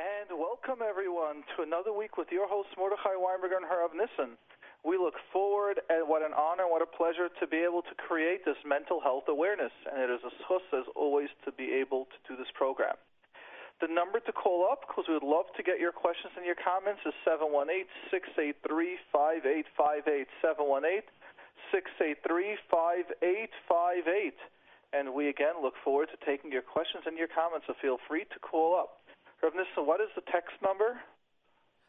And welcome everyone to another week with your hosts Mordechai Weinberger and Harav Nissen. We look forward and what an honor, what a pleasure to be able to create this mental health awareness. And it is a schus as always to be able to do this program. The number to call up, because we would love to get your questions and your comments, is 718-683-5858, 718-683-5858. And we again look forward to taking your questions and your comments, so feel free to call up. Rav Nissen, what is the text number?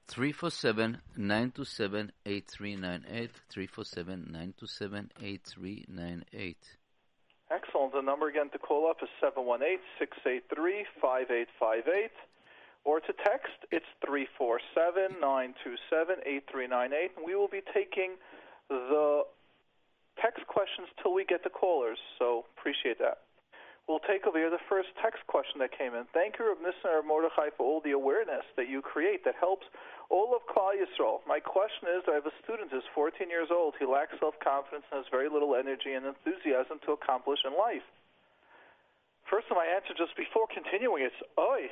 347-927-8398, 347-927-8398. Excellent. The number again to call up is 718-683-5858. Or to text, it's 347-927-8398. And we will be taking the text questions till we get the callers, so appreciate that. We'll take over the first text question that came in. Thank you, Rav Nissen Mordechai, for all the awareness that you create that helps all of Klal Yisrael. My question is, I have a student who's 14 years old. He lacks self-confidence and has very little energy and enthusiasm to accomplish in life. First of my answer just before continuing is, oi,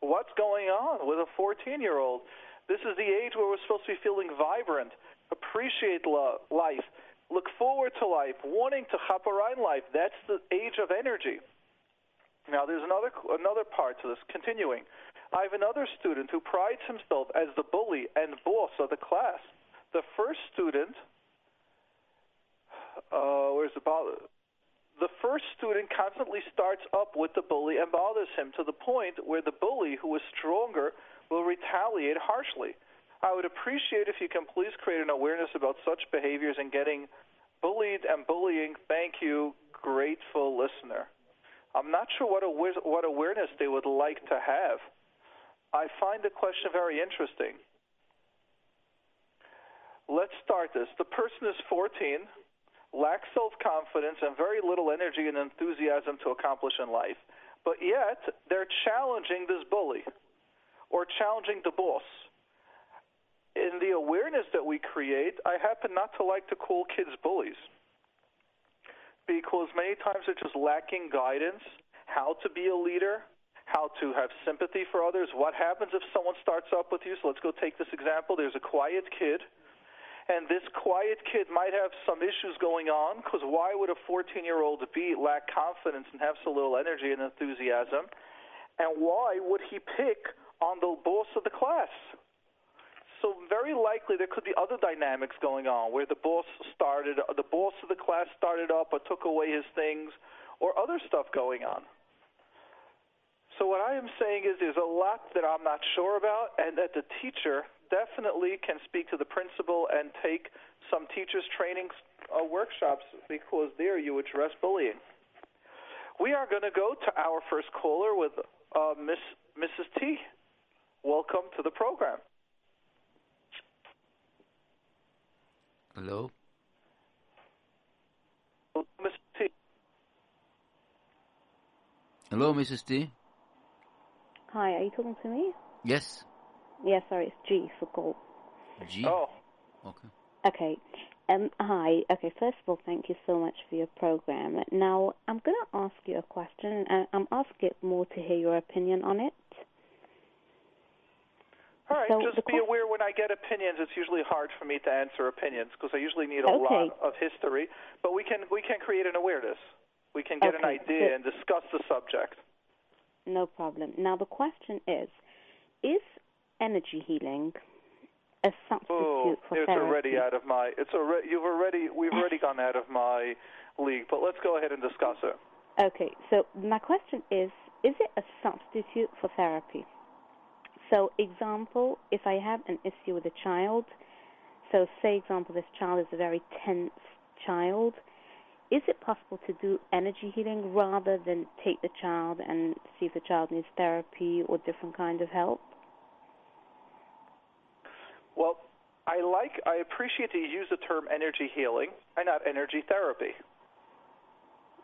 what's going on with a 14-year-old? This is the age where we're supposed to be feeling vibrant, appreciate lo- life, look forward to life, wanting to chaparine life. That's the age of energy. Now, there's another another part to this. Continuing, I have another student who prides himself as the bully and boss of the class. The first student, uh, where's the bother? The first student constantly starts up with the bully and bothers him to the point where the bully, who is stronger, will retaliate harshly. I would appreciate if you can please create an awareness about such behaviors and getting bullied and bullying. Thank you, grateful listener. I'm not sure what, what awareness they would like to have. I find the question very interesting. Let's start this. The person is 14, lacks self confidence, and very little energy and enthusiasm to accomplish in life. But yet, they're challenging this bully or challenging the boss in the awareness that we create, I happen not to like to call kids bullies because many times they're just lacking guidance, how to be a leader, how to have sympathy for others. What happens if someone starts up with you? So let's go take this example. There's a quiet kid, and this quiet kid might have some issues going on because why would a 14 year old be lack confidence and have so little energy and enthusiasm? And why would he pick on the boss of the class? So very likely there could be other dynamics going on where the boss started, the boss of the class started up or took away his things, or other stuff going on. So what I am saying is there's a lot that I'm not sure about, and that the teacher definitely can speak to the principal and take some teachers training uh, workshops because there you address bullying. We are going to go to our first caller with uh, Miss Mrs. T. Welcome to the program. Hello? Mrs. T. Hello, Mrs. T. Hi, are you talking to me? Yes. Yeah, sorry, it's G for gold. G? Oh. Okay. Okay. Um, hi. Okay, first of all, thank you so much for your program. Now, I'm going to ask you a question, and I'm asking it more to hear your opinion on it. All right, So just be aware when I get opinions, it's usually hard for me to answer opinions because I usually need a Okay. lot of history. But we can we can create an awareness. We can get an idea so- and discuss the subject. No problem. Now, the question is Is energy healing a substitute Oh, for it's therapy? already out of my. It's already you've already we've already gone out of my league. But let's go ahead and discuss it. Okay, so my question is Is it a substitute for therapy? So, example, if I have an issue with a child, so say, example, this child is a very tense child, is it possible to do energy healing rather than take the child and see if the child needs therapy or different kind of help? Well, I like I appreciate that you use the term energy healing and not energy therapy.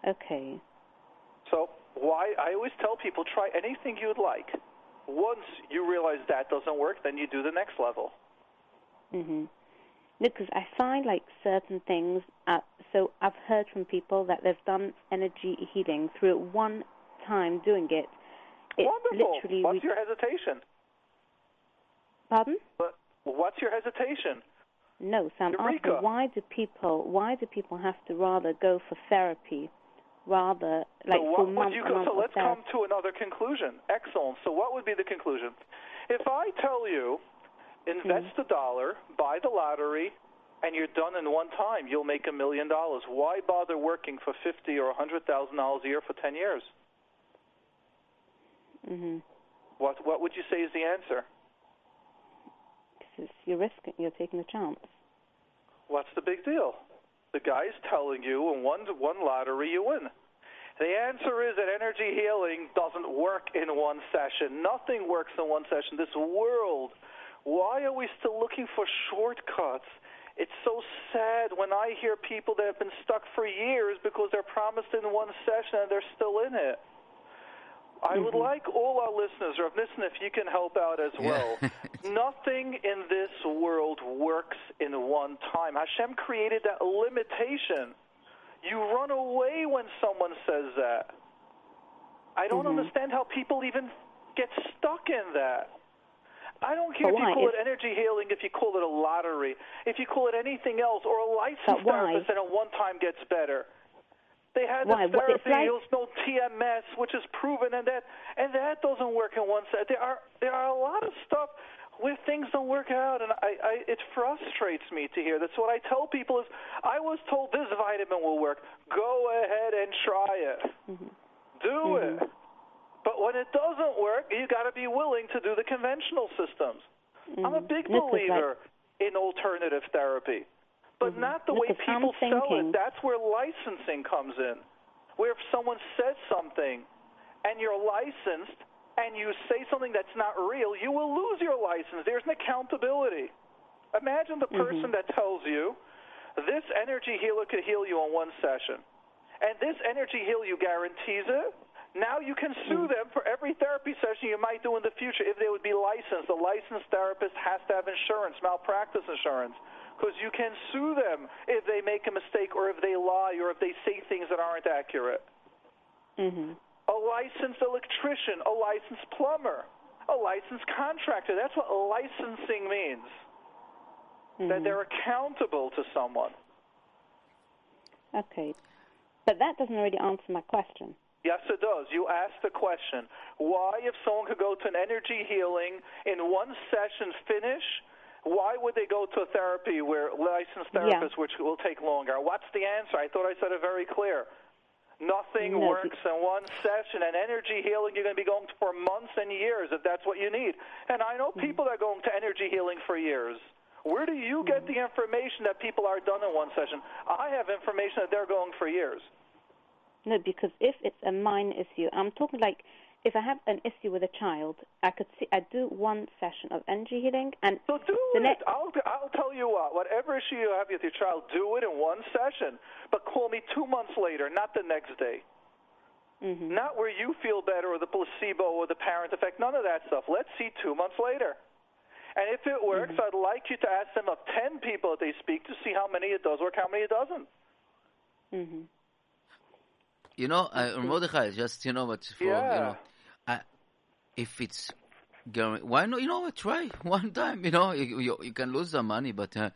Okay. So why I always tell people try anything you'd like. Once you realize that doesn't work, then you do the next level. Mhm. Because I find like certain things. Uh, so I've heard from people that they've done energy healing through one time doing it. It Wonderful. literally. What's re- your hesitation? Pardon? But what's your hesitation? No, so I'm Eureka. asking why do people why do people have to rather go for therapy rather like so for what would months you so let's come to another conclusion. Excellent. So what would be the conclusion? If I tell you invest Hmm. a dollar, buy the lottery, and you're done in one time, you'll make a million dollars. Why bother working for fifty or a hundred thousand dollars a year for ten years? hmm What what would you say is the answer? Because you're risking, you're taking a chance. What's the big deal? The guy's telling you in one one lottery you win. The answer is that energy healing doesn't work in one session. Nothing works in one session. This world, why are we still looking for shortcuts? It's so sad when I hear people that have been stuck for years because they're promised in one session and they're still in it. I would like all our listeners, or listen if you can help out as Yeah. well. Nothing in this world works in one time. Hashem created that limitation. You run away when someone says that. I don't Mhm. understand how people even get stuck in that. I don't care if you call it energy healing, if you call it a lottery, if you call it anything else, or a licensed therapist that at one time gets better. They had Why? it's therapy, like- was no TMS, which is proven, and that and that doesn't work in one set. There are there are a lot of stuff where things don't work out, and I, I it frustrates me to hear. That's what I tell people is I was told this vitamin will work. Go ahead and try it. Mm-hmm. Do it. But when it doesn't work, you got to be willing to do the conventional systems. I'm a Mhm. big believer in alternative therapy, but Mhm. not the way people sell thinking- it. That's where licensing comes in. Where if someone says something and you're licensed and you say something that's not real, you will lose your license. There's an accountability. Imagine the person Mhm. that tells you this energy healer could heal you in one session, and this energy heal you guarantees it. Now you can sue them for every therapy session you might do in the future if they would be licensed. A licensed therapist has to have insurance, malpractice insurance, because you can sue them if they make a mistake or if they lie or if they say things that aren't accurate. Mhm. A licensed electrician, a licensed plumber, a licensed contractor. That's what licensing means. That Mhm. they're accountable to someone. Okay, but that doesn't really answer my question. Yes, it does. You asked the question why, if someone could go to an energy healing in one session, finish, why would they go to a therapy where licensed Yeah. therapists, which will take longer? What's the answer? I thought I said it very clear. Nothing No, works in one session, and energy healing you're going to be going for months and years if that's what you need. And I know Mm-hmm. people that are going to energy healing for years. Where do you get Mm-hmm. the information that people are done in one session? I have information that they're going for years. No, because if it's a minor issue, I'm talking like if I have an issue with a child, I could see I do one session of energy healing, and So do the it. next I'll I'll tell you what. Whatever issue you have with your child, do it in one session. But call me two months later, not the next day. Mhm. Not where you feel better or the placebo or the parent effect. None of that stuff. Let's see two months later. And if it works, I'd like you to ask them of ten people that they speak to see how many it does work, how many it doesn't. Mhm. You know, uh, Mordechai, just you know, but for you Yeah. know, I, if it's guaran- why not? You know what? Try one time. You know, you you, you can lose some money, but uh,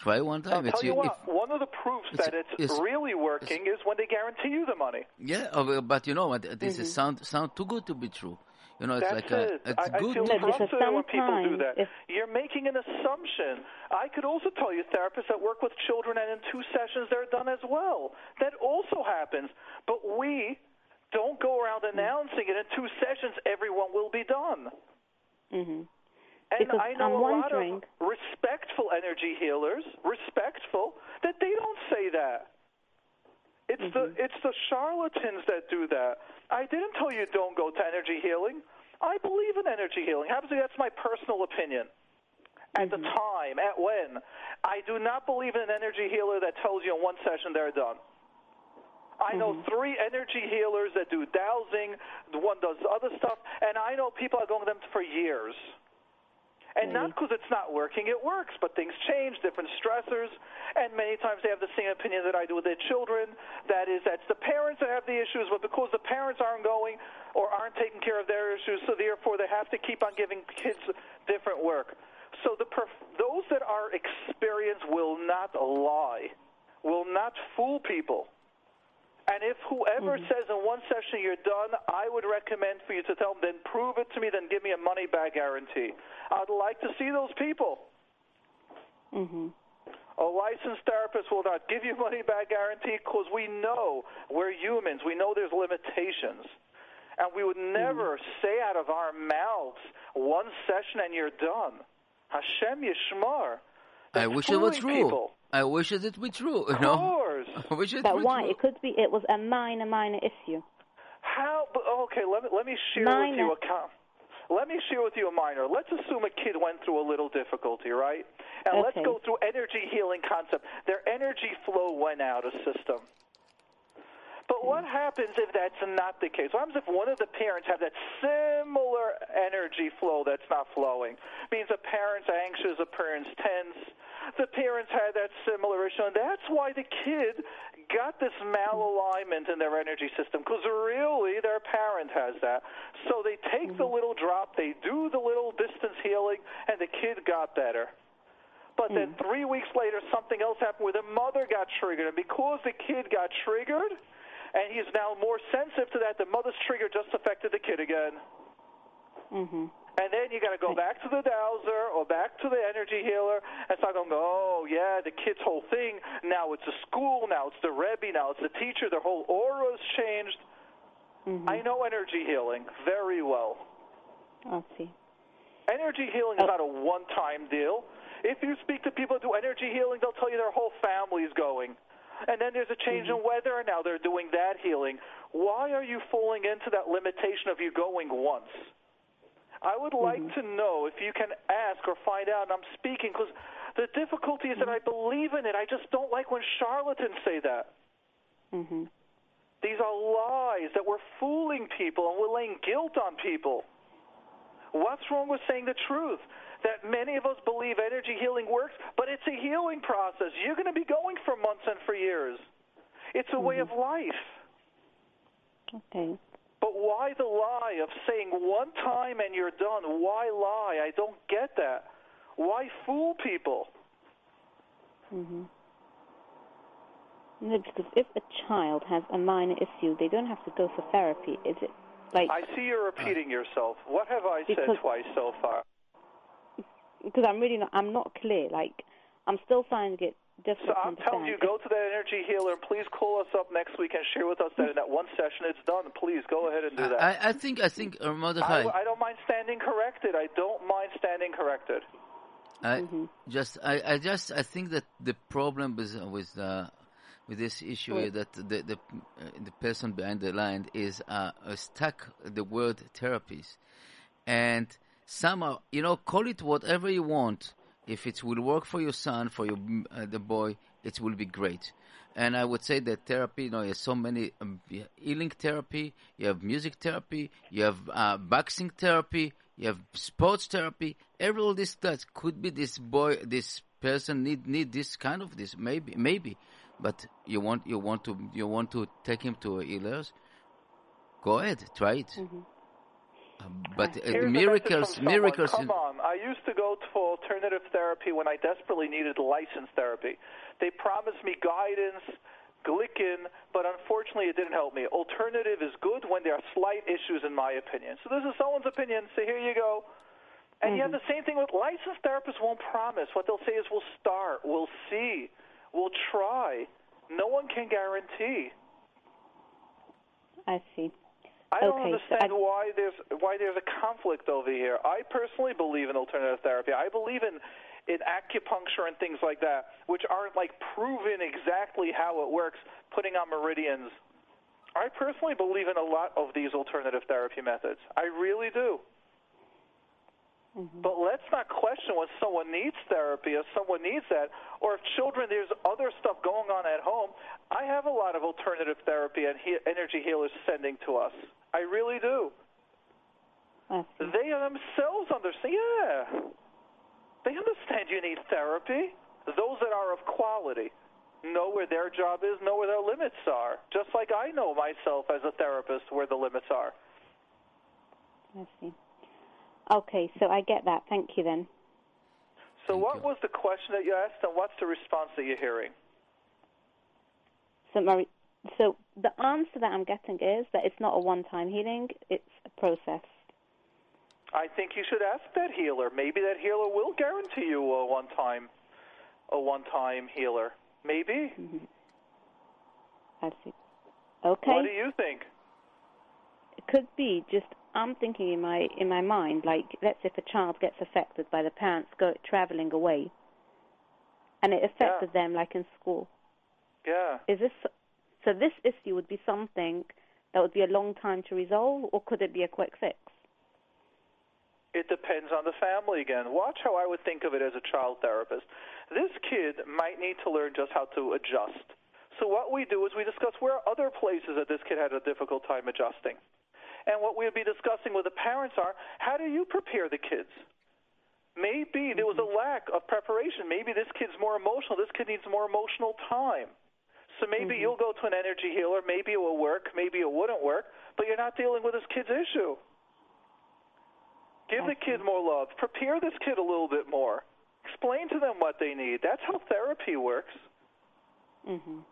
try one I'll time. tell It's you if- what. One of the proofs it's- that it's, it's- really working is when they guarantee you the money. yeah, uh, but you know what? This is sound sound too good to be true. You know, it's That's like a, it's I, good. I feel No, because frustrated when people do sometimes that. if- You're making an assumption. I could also tell you therapists that work with children and in two sessions they're done as well. That also happens. But we don't go around announcing it in two sessions everyone will be done. Mhm. And Because I know I'm a wondering- lot of respectful energy healers, respectful, that they don't say that. It's Mm-hmm. the it's the charlatans that do that. I didn't tell you don't go to energy healing. I believe in energy healing. Obviously, that's my personal opinion. At the Mm-hmm. time, at when, I do not believe in an energy healer that tells you in one session they're done. I know Mm-hmm. three energy healers that do dowsing. The one does other stuff, and I know people are going to them for years. And not because it's not working, it works, but things change, different stressors, and many times they have the same opinion that I do with their children. That is, that's the parents that have the issues, but because the parents aren't going or aren't taking care of their issues, so therefore they have to keep on giving kids different work. So the perf- those that are experienced will not lie, will not fool people. And if whoever Mm-hmm. says in one session you're done, I would recommend for you to tell them, then prove it to me, then give me a money back guarantee. I'd like to see those people. Mhm. A licensed therapist will not give you money back guarantee because we know we're humans. We know there's limitations. And we would never say out of our mouths one session and you're done. Hashem Yishmar. I wish it was true. People. I wish it would be true. You Of know. course. I wish it But were why? true. It could be. It was a minor, minor issue. How? Okay, let me let me share with you a com- let me share with you a minor. Let's assume a kid went through a little difficulty, right? And let's go through energy healing concept. Their energy flow went out of system. But what hmm. happens if that's not the case? What happens if one of the parents have that similar energy flow that's not flowing? It means a parent's anxious, a parent's tense. The parents had that similar issue, and that's why the kid got this malalignment in their energy system because really their parent has that. So they take the little drop, they do the little distance healing, and the kid got better. But then three weeks later, something else happened where the mother got triggered, and because the kid got triggered, and he's now more sensitive to that, the mother's trigger just affected the kid again. Mhm. And then you got to go back to the dowser or back to the energy healer and start going, oh, yeah, the kid's whole thing. Now it's a school. Now it's the Rebbe. Now it's the teacher. Their whole aura's changed. Mhm. I know energy healing very well. I see. Energy healing is Oh. not a one time deal. If you speak to people who do energy healing, they'll tell you their whole family's going. And then there's a change in weather, and now they're doing that healing. Why are you falling into that limitation of you going once? I would like mm-hmm. to know if you can ask or find out, and I'm speaking because the difficulty is that I mm-hmm. believe in it. I just don't like when charlatans say that. Mhm. These are lies that we're fooling people and we're laying guilt on people. What's wrong with saying the truth? That many of us believe energy healing works, but it's a healing process. You're going to be going for months and for years. It's a way mm-hmm. of life. Okay. But why the lie of saying one time and you're done? Why lie? I don't get that. Why fool people? Mhm. No, because if a child has a minor issue, they don't have to go for therapy. Is it like? I see you're repeating yourself. What have I said twice so far? Because I'm really not. I'm not clear. Like, I'm still finding it So I'm to telling you, go to that energy healer and please call us up next week and share with us that in that one session it's done. Please go ahead and do that. I, I think I think uh, Mordechai, I, I don't mind standing corrected. I don't mind standing corrected. I Mm-hmm. just I, I just I think that the problem with with uh, with this issue is that the the uh, the person behind the line is uh, stuck the word therapies, and somehow you know call it whatever you want. If it will work for your son, for your uh, the boy, it will be great. And I would say that therapy, you know, there's so many um, healing therapy. You have music therapy. You have uh, boxing therapy. You have sports therapy. Every all this that could be this boy, this person need need this kind of this maybe maybe, but you want you want to you want to take him to a healers. Go ahead, try it. Um, but uh, Here's a miracles, someone. miracles. Come on. I used to go for alternative therapy when I desperately needed licensed therapy. They promised me guidance, Glickin, but unfortunately it didn't help me. Alternative is good when there are slight issues, in my opinion. So this is someone's opinion. So here you go. And you have the same thing with licensed therapists won't promise. What they'll say is we'll start, we'll see, we'll try. No one can guarantee. I see. I don't Okay, so understand I- why there's why there's a conflict over here. I personally believe in alternative therapy. I believe in in acupuncture and things like that, which aren't like proven exactly how it works, putting on meridians. I personally believe in a lot of these alternative therapy methods. I really do. Mm-hmm. But let's not question when someone needs therapy or someone needs that, or if children, there's other stuff going on at home. I have a lot of alternative therapy and he- energy healers sending to us. I really do. I see. They themselves understand. Yeah. They understand you need therapy. Those that are of quality know where their job is, know where their limits are. Just like I know myself as a therapist where the limits are. I see. Okay, so I get that. Thank you then. So, Thank what you. was the question that you asked, and what's the response that you're hearing? So, Marie, so the answer that I'm getting is that it's not a one-time healing; it's a process. I think you should ask that healer. Maybe that healer will guarantee you a one-time, a one-time healer. Maybe. Mm-hmm. I see. Okay. What do you think? It could be just I'm thinking in my in my mind, like let's say if a child gets affected by the parents go traveling away, and it affected them like in school. Yeah. Is this so? This issue would be something that would be a long time to resolve, or could it be a quick fix? It depends on the family again. Watch how I would think of it as a child therapist. This kid might need to learn just how to adjust. So what we do is we discuss where are other places that this kid had a difficult time adjusting. And what we would be discussing with the parents are how do you prepare the kids? Maybe there was a mm-hmm. lack of preparation. Maybe this kid's more emotional. This kid needs more emotional time. So maybe you'll go to an energy healer. Maybe it will work. Maybe it wouldn't work. But you're not dealing with this kid's issue. Give the kid more love. Prepare this kid a little bit more. Explain to them what they need. That's how therapy works. Mhm.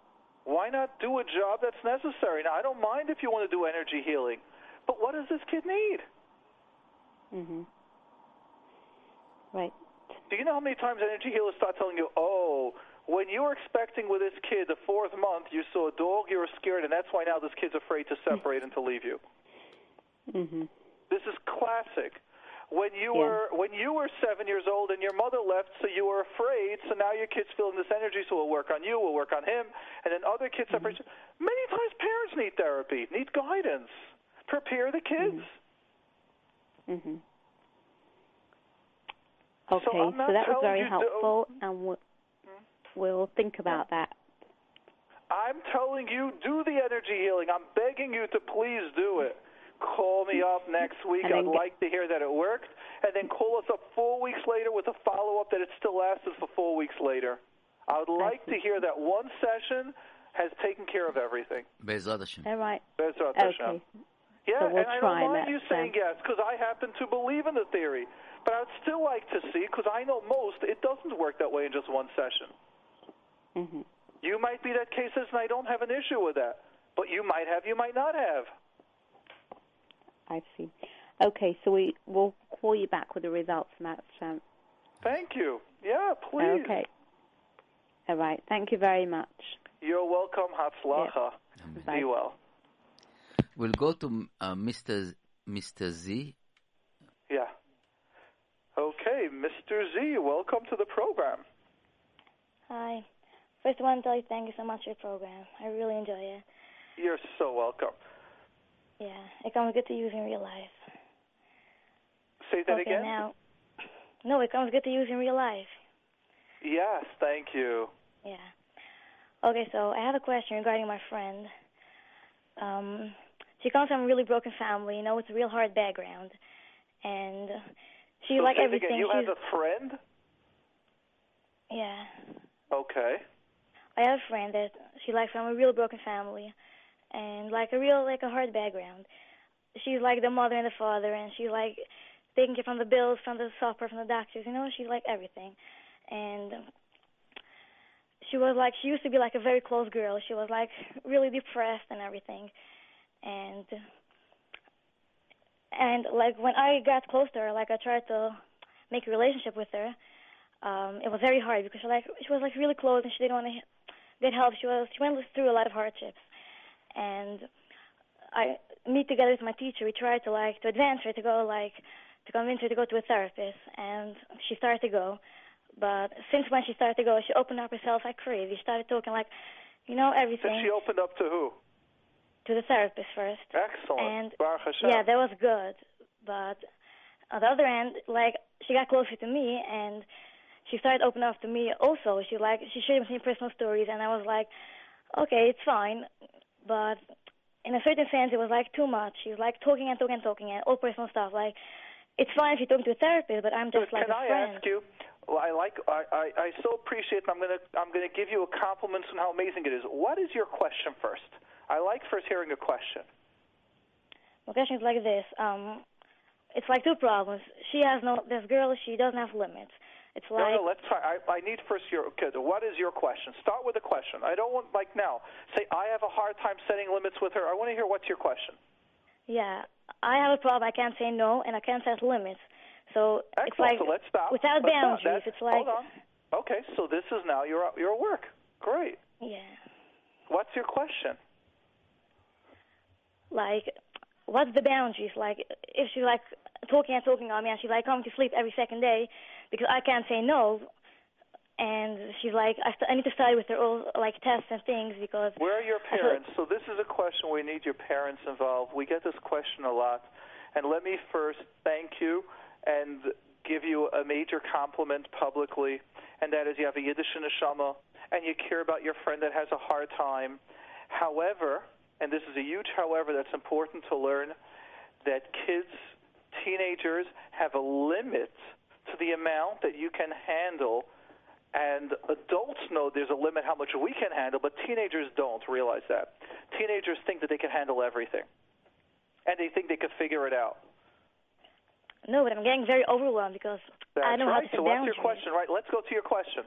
Why not do a job that's necessary? Now, I don't mind if you want to do energy healing, but what does this kid need? Mhm. Right. Do you know how many times energy healers start telling you, oh, when you were expecting with this kid the fourth month, you saw a dog, you were scared, and that's why now this kid's afraid to separate and to leave you. Mhm. This is classic. When you Yeah. were when you were seven years old and your mother left, so you were afraid. So now your kid's feeling this energy, so we'll work on you, we'll work on him, and then other kids separate. Many times parents need therapy, need guidance. Prepare the kids. Mhm. Okay, So I'm that was very helpful, and we'll, we'll think about that. I'm telling you, do the energy healing. I'm begging you to please do it. Call me up next week. I'd get- like to hear that it worked. And then call us up four weeks later with a follow up that it still lasted for four weeks later. I would like to hear that one session has taken care of everything. Be'ezrat Hashem. All right. Bezrat Hashem. Okay. Yeah, So we'll and I try don't mind that you saying then. yes because I happen to believe in the theory. But I'd still like to see because I know most it doesn't work that way in just one session. Mhm. You might be that case and I don't have an issue with that. But you might have, you might not have. I see. Okay, so we will call you back with the results, Matt. Um, Thank you. Yeah, please. Okay. All right. Thank you very much. You're welcome. Hatzlacha. Bye. Be well. We'll go to uh, Mr. Z- Mr. Z. Yeah. Okay, Mr. Z, welcome to the program. Hi. First, I want to tell you thank you so much for your program. I really enjoy it. You're so welcome. Yeah, it comes good to use in real life. Say that okay, again? now. No, it comes good to use in real life. Yes, thank you. Yeah. Okay, so I have a question regarding my friend. Um, she comes from a really broken family, you know, with a real hard background, and she so like everything. Again. You she's have a friend? yeah. Okay. I have a friend that she like from a real broken family, and like a real like a hard background. She's like the mother and the father, and she's like taking care from the bills, from the supper, from the doctors. You know, she's like everything, and she was like she used to be like a very close girl. She was like really depressed and everything, and and like when I got close to her, like I tried to make a relationship with her. Um, it was very hard because she like she was like really close and she didn't want to get helped. She was she went through a lot of hardships, and I meet together with my teacher. We tried to like to advance her to go like to convince her to go to a therapist, and she started to go. But since when she started to go, she opened up herself like crazy. She started talking like, you know, everything. everything she opened up to who? to the therapist first. Excellent. And yeah, that was good. But on the other hand, like she got closer to me and she started opening up to me also. She like she shared with me personal stories and I was like, Okay, it's fine but in a certain sense it was like too much. She was like talking and talking and talking and all personal stuff. Like it's fine if you talk to a therapist, but I'm just But like can a I friend. ask you, Well, I like. I, I, I so appreciate. It. I'm gonna. I'm gonna give you a compliment on how amazing it is. What is your question first? I like first hearing a question. My question is like this. Um, it's like two problems. She has no. This girl, she doesn't have limits. It's like. no, no. Let's try. I, I need first your. Okay, what is your question? Start with a question. I don't want like now. Say I have a hard time setting limits with her. I want to hear what's your question. Yeah, I have a problem. I can't say no, and I can't set limits. So Excellent. it's like so let's stop. without let's boundaries. Stop. It's like. Hold on. Okay, so this is now your your work. Great. Yeah. What's your question? Like, what's the boundaries? Like, if she's like talking and talking on me, and she's like coming to sleep every second day, because I can't say no, and she's like, I, st- I need to study with her all like tests and things because. Where are your parents? So this is a question we need your parents involved. We get this question a lot, and let me first thank you and give you a major compliment publicly, and that is you have a Yiddish neshama, and you care about your friend that has a hard time. However, and this is a huge however that's important to learn, that kids, teenagers have a limit to the amount that you can handle and adults know there's a limit how much we can handle, but teenagers don't realize that. Teenagers think that they can handle everything, and they think they can figure it out. No, but I'm getting very overwhelmed because That's I know right. how to set so what's boundaries. your question? Right. Let's go to your question.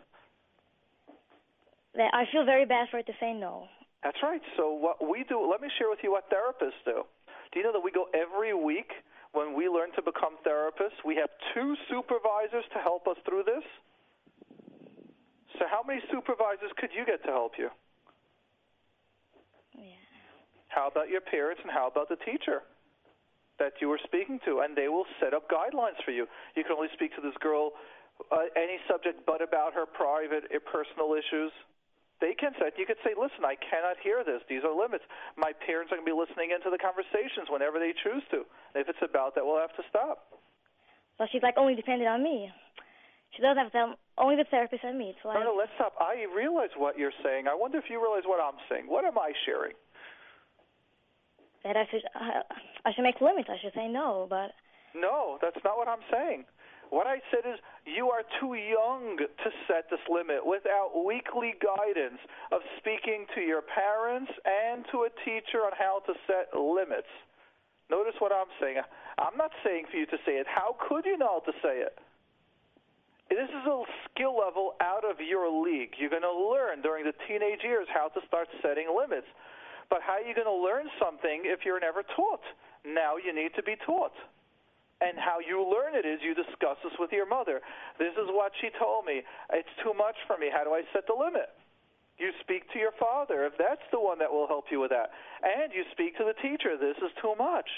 That I feel very bad for it to say no. That's right. So what we do, let me share with you what therapists do. Do you know that we go every week when we learn to become therapists? We have two supervisors to help us through this. So how many supervisors could you get to help you? Yeah. How about your parents and how about the teacher that you were speaking to? And they will set up guidelines for you. You can only speak to this girl uh, any subject but about her private, uh, personal issues. They can set. You could say, "Listen, I cannot hear this. These are limits. My parents are going to be listening into the conversations whenever they choose to. If it's about that, we'll have to stop." So she's like only dependent on me. She doesn't have to tell only the therapist and me. It's like No, no, let's stop. I realize what you're saying. I wonder if you realize what I'm saying. What am I sharing? that I should I, I should make limits. I should say no, but No, that's not what I'm saying. What I said is you are too young to set this limit without weekly guidance of speaking to your parents and to a teacher on how to set limits. Notice what I'm saying. I'm not saying for you to say it. How could you know how to say it? This is a skill level out of your league. You're going to learn during the teenage years how to start setting limits. But how are you going to learn something if you're never taught? Now you need to be taught. And how you learn it is you discuss this with your mother. This is what she told me. It's too much for me. How do I set the limit? You speak to your father if that's the one that will help you with that. And you speak to the teacher. This is too much.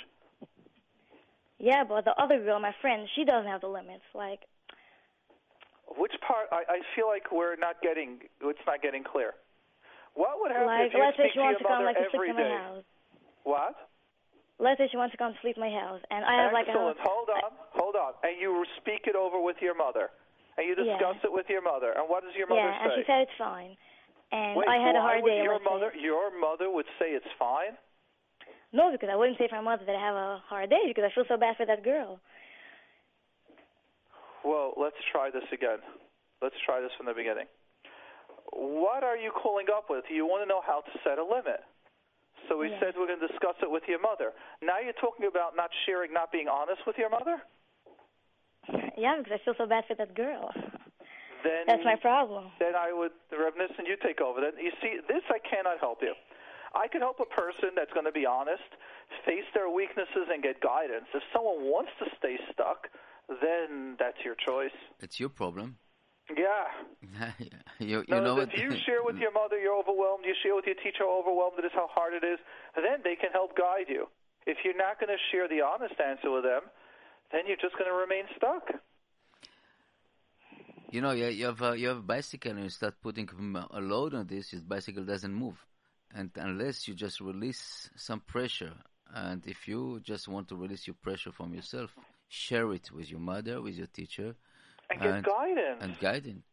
yeah, but the other girl, my friend, she doesn't have the limits. Like Which part? I, I feel like we're not getting. It's not getting clear. What would happen like if you speak to your to come like every house. What? Let's say she wants to come sleep in my house, and I have like a Excellent. Hold on, hold on. And you speak it over with your mother, and you Yeah. discuss it with your mother. And what does your mother yeah, and she said it's fine. And Wait, I had a hard day. Your say. mother, your mother would say it's fine. No, because I wouldn't say to my mother that I have a hard day because I feel so bad for that girl. Well, let's try this again. Let's try this from the beginning. What are you calling up with? You want to know how to set a limit. So we Yeah. said we're going to discuss it with your mother. Now you're talking about not sharing, not being honest with your mother? Yeah, because I feel so bad for that girl. Then That's my problem. then I would, Rav Nissen, you take over. Then you see, this I cannot help you. I can help a person that's going to be honest, face their weaknesses, and get guidance. If someone wants to stay stuck, then that's your choice. It's your problem. Yeah. you you No, know if you share with your mother you're overwhelmed, you share with your teacher overwhelmed it is, how hard it is, then they can help guide you. If you're not going to share the honest answer with them, then you're just going to remain stuck. You know, you, you have a, you have a bicycle and you start putting a load on this, your bicycle doesn't move, and unless you just release some pressure, and if you just want to release your pressure from yourself, share it with your mother, with your teacher, And get And- guidance. and guiding.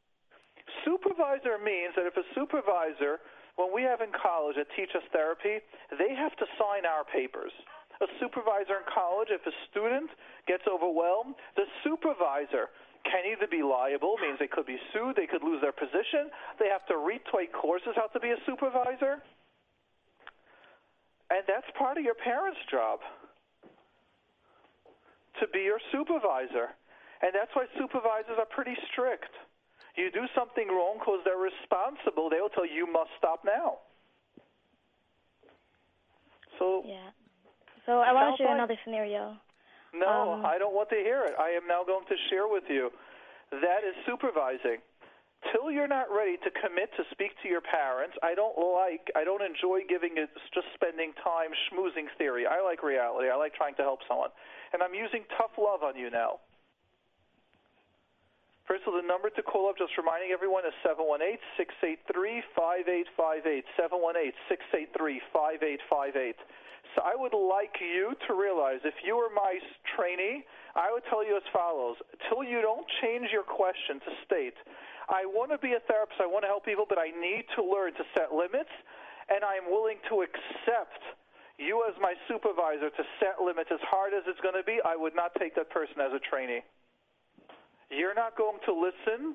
Supervisor means that if a supervisor, when we have in college that teach us therapy, they have to sign our papers. A supervisor in college, if a student gets overwhelmed, the supervisor can either be liable, means they could be sued, they could lose their position, they have to retake courses how to be a supervisor. And that's part of your parents' job to be your supervisor. And that's why supervisors are pretty strict. You do something wrong because they're responsible, they will tell you, you must stop now. So Yeah. So I want to share another scenario. No, Um, I don't want to hear it. I am now going to share with you. That is supervising. Till you're not ready to commit to speak to your parents, I don't like, I don't enjoy giving it just spending time schmoozing theory. I like reality. I like trying to help someone. And I'm using tough love on you now. First of all, the number to call up, just reminding everyone, is 718 683 5858. 718 683 5858. So I would like you to realize if you were my trainee, I would tell you as follows. Till you don't change your question to state, I want to be a therapist, I want to help people, but I need to learn to set limits, and I am willing to accept you as my supervisor to set limits as hard as it's going to be, I would not take that person as a trainee. You're not going to listen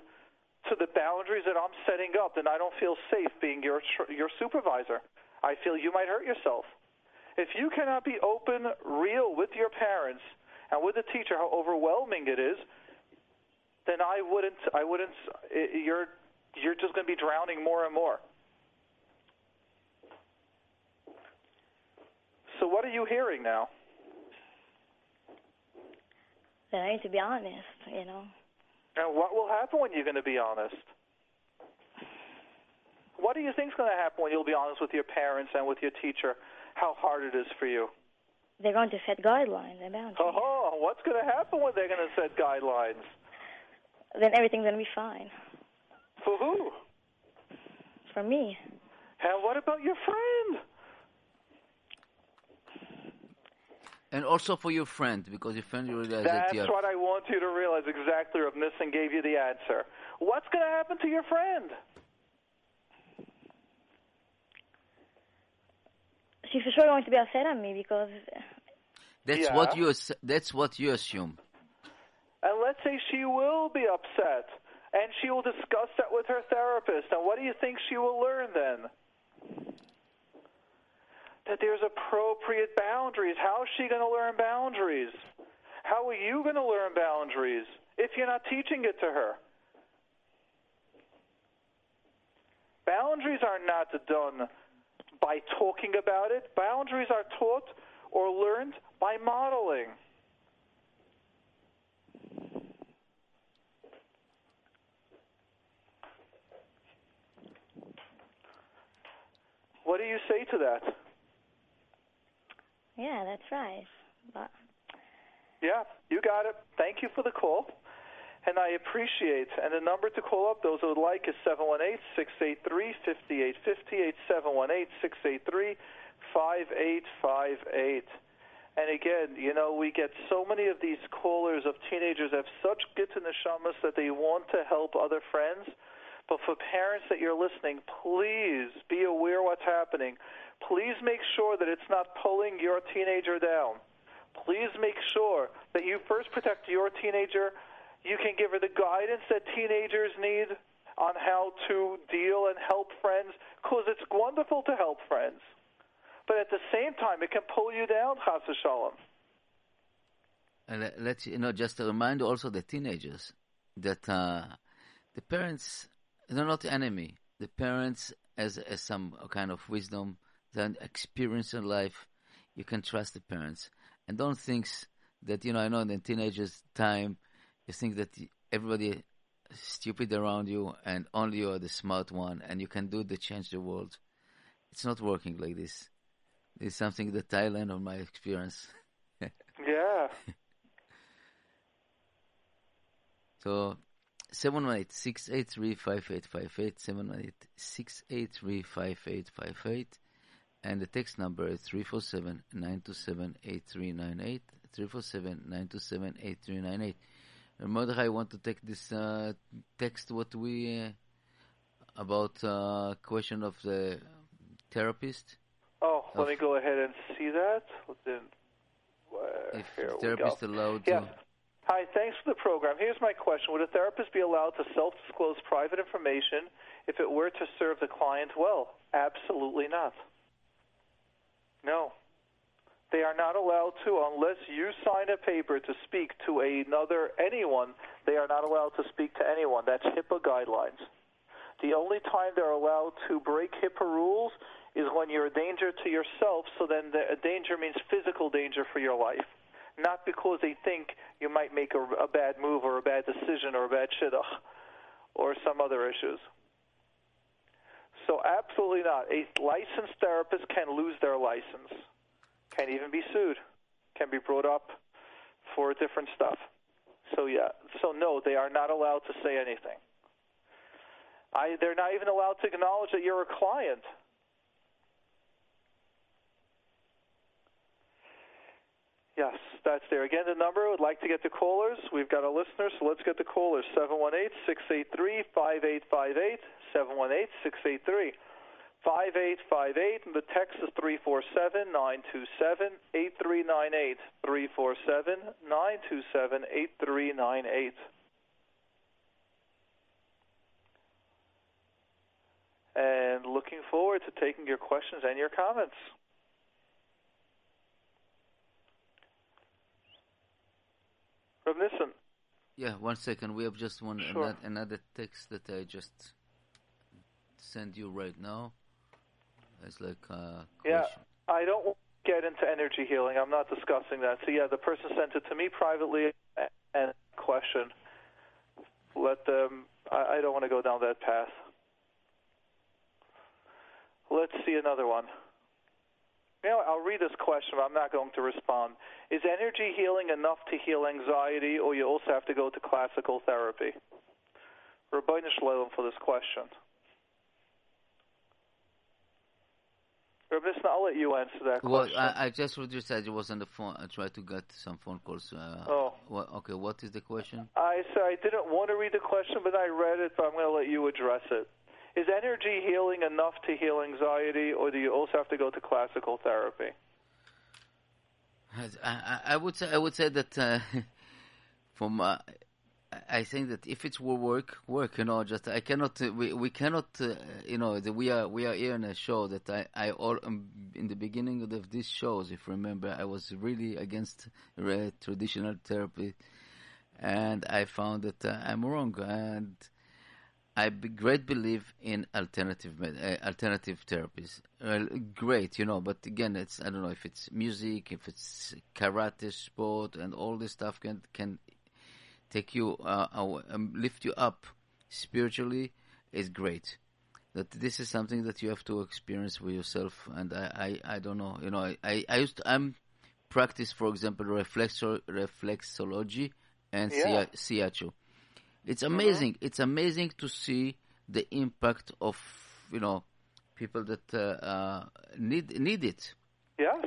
to the boundaries that I'm setting up, then I don't feel safe being your your supervisor. I feel you might hurt yourself. If you cannot be open, real with your parents and with the teacher, how overwhelming it is, then I wouldn't. I wouldn't. You're you're just going to be drowning more and more. So what are you hearing now? That I need to be honest, you know. And what will happen when you're going to be honest? What do you think is going to happen when you'll be honest with your parents and with your teacher? How hard it is for you? They're going to set guidelines and boundaries. Oh, what's going to happen when they're going to set guidelines? Then everything's going to be fine. For who? For me. And what about your friend? And also for your friend, because your friend you realize that That's what I want you to realize exactly, Rav Nissen gave you the answer. What's going to happen to your friend? She's for sure going to be upset at me because That's Yeah. what you that's what you assume. And let's say she will be upset, and she will discuss that with her therapist. And what do you think she will learn then? That there's appropriate boundaries. How is she going to learn boundaries? How are you going to learn boundaries if you're not teaching it to her? Boundaries are not done by talking about it. Boundaries are taught or learned by modeling. What do you say to that? Yeah, that's right. But Yeah, you got it. Thank you for the call. And I appreciate. And the number to call up, those who would like, is 718 683 5858. 718 683 5858. And again, you know, we get so many of these callers of teenagers have such good neshamas that they want to help other friends. But for parents that you're listening, please be aware what's happening. Please make sure that it's not pulling your teenager down. Please make sure that you first protect your teenager. You can give her the guidance that teenagers need on how to deal and help friends because it's wonderful to help friends. But at the same time, it can pull you down, Chas Shalom. And let- let's you know just a reminder also the teenagers that uh, the parents they're not the enemy. The parents as as some kind of wisdom, then experience in life. You can trust the parents and don't think that you know. I know in the teenagers' time, you think that everybody is stupid around you and only you are the smart one and you can do to change the world. It's not working like this. It's something that I learned on my experience. Yeah. So 718-683-5858, 718-683-5858, and the text number is 347-927-8398, 347-927-8398. And Mordechai, I want to take this uh, text what we uh, about uh, question of the therapist. Oh, let Of- me go ahead and see that. Then, If the we therapist go. allowed Yes. to. Hi, thanks for the program. Here's my question Would a therapist be allowed to self disclose private information if it were to serve the client well? Absolutely not. No. They are not allowed to unless you sign a paper to speak to another anyone. They are not allowed to speak to anyone. That's HIPAA guidelines. The only time they're allowed to break HIPAA rules is when you're a danger to yourself. So then the danger means physical danger for your life, not because they think you might make a, a bad move or a bad decision or a bad shidduch or some other issues. So absolutely not. A licensed therapist can lose their license, can even be sued, can be brought up for different stuff. So yeah, so no, they are not allowed to say anything. I, they're not even allowed to acknowledge that you're a client. Yes, that's there. Again, the number, would like to get the callers. We've got a listener, so let's get the callers. 718-683-5858, 718-683. 5858, and the text is 347 927 8398. 347 927 8398. And looking forward to taking your questions and your comments. From Nissen. Yeah, one second. We have just one Sure. another, another text that I just send you right now. It's like a Yeah. I don't want to get into energy healing. I'm not discussing that. So yeah, the person sent it to me privately and question. Let them. I, I don't want to go down that path. Let's see another one. You know, I'll read this question, but I'm not going to respond. Is energy healing enough to heal anxiety, or you also have to go to classical therapy? Rabbi Shalom for this question. Rabbi I'll let you answer that Well, question. I, I just what said. It was on the phone. I tried to get some phone calls. Uh, Oh. Well, okay. What is the question? I said I didn't want to read the question, but I read it, but I'm going to let you address it. Is energy healing enough to heal anxiety, or do you also have to go to classical therapy? I, I, would say I would say that uh, from uh, I- think that if it's will work, work. You know, just I cannot. Uh, we we cannot. Uh, you know, we are we are here in a show that I I all um, in the beginning of these shows. If you remember, I was really against uh, traditional therapy, and I found that uh, I'm wrong and. I be great believe in alternative med- uh, alternative therapies. Well, great, you know, but again, it's I don't know if it's music, if it's karate, sport, and all this stuff can can take you uh, uh, um, lift you up spiritually is great. That this is something that you have to experience for yourself, and I I, I don't know, you know, I I, I used to, I'm practice for example reflexo- reflexology and Yeah. yeah. It's amazing. It's amazing to see the impact of you know people that uh, uh, need need it. Yes,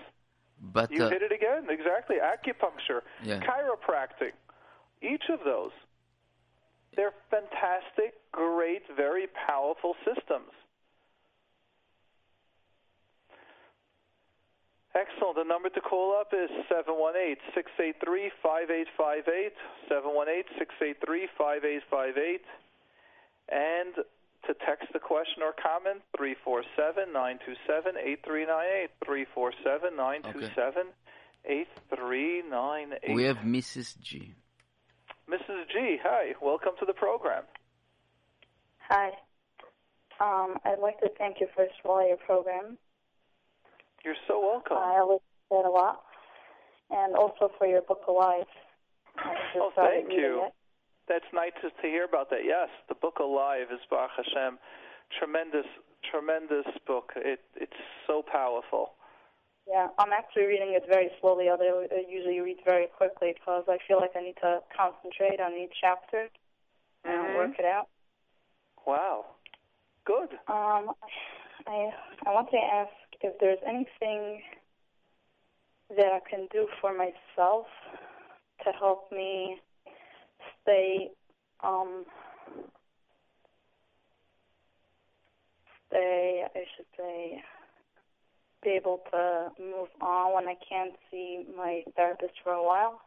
But you uh, hit it again. Exactly. Acupuncture, Yeah. chiropractic, each of those. They're fantastic, great, very powerful systems. Excellent. The number to call up is 718-683-5858, 718-683-5858, and to text the question or comment, 347-927-8398, 347-927-8398. we have Mrs. G. Mrs. G, hi. Welcome to the program. Hi. Um, I'd like to thank you first of all your program. You're so welcome. I to it a lot, and also for your book Alive. Oh, thank you. It. That's nice to to hear about that. Yes, the book Alive is Baruch Hashem. Tremendous, tremendous book. It it's so powerful. Yeah, I'm actually reading it very slowly. Although I usually read very quickly because I feel like I need to concentrate on each chapter and Mhm. work it out. Wow. Good. Um, I I want to ask if there's anything that I can do for myself to help me stay um stay I should say be able to move on when I can't see my therapist for a while.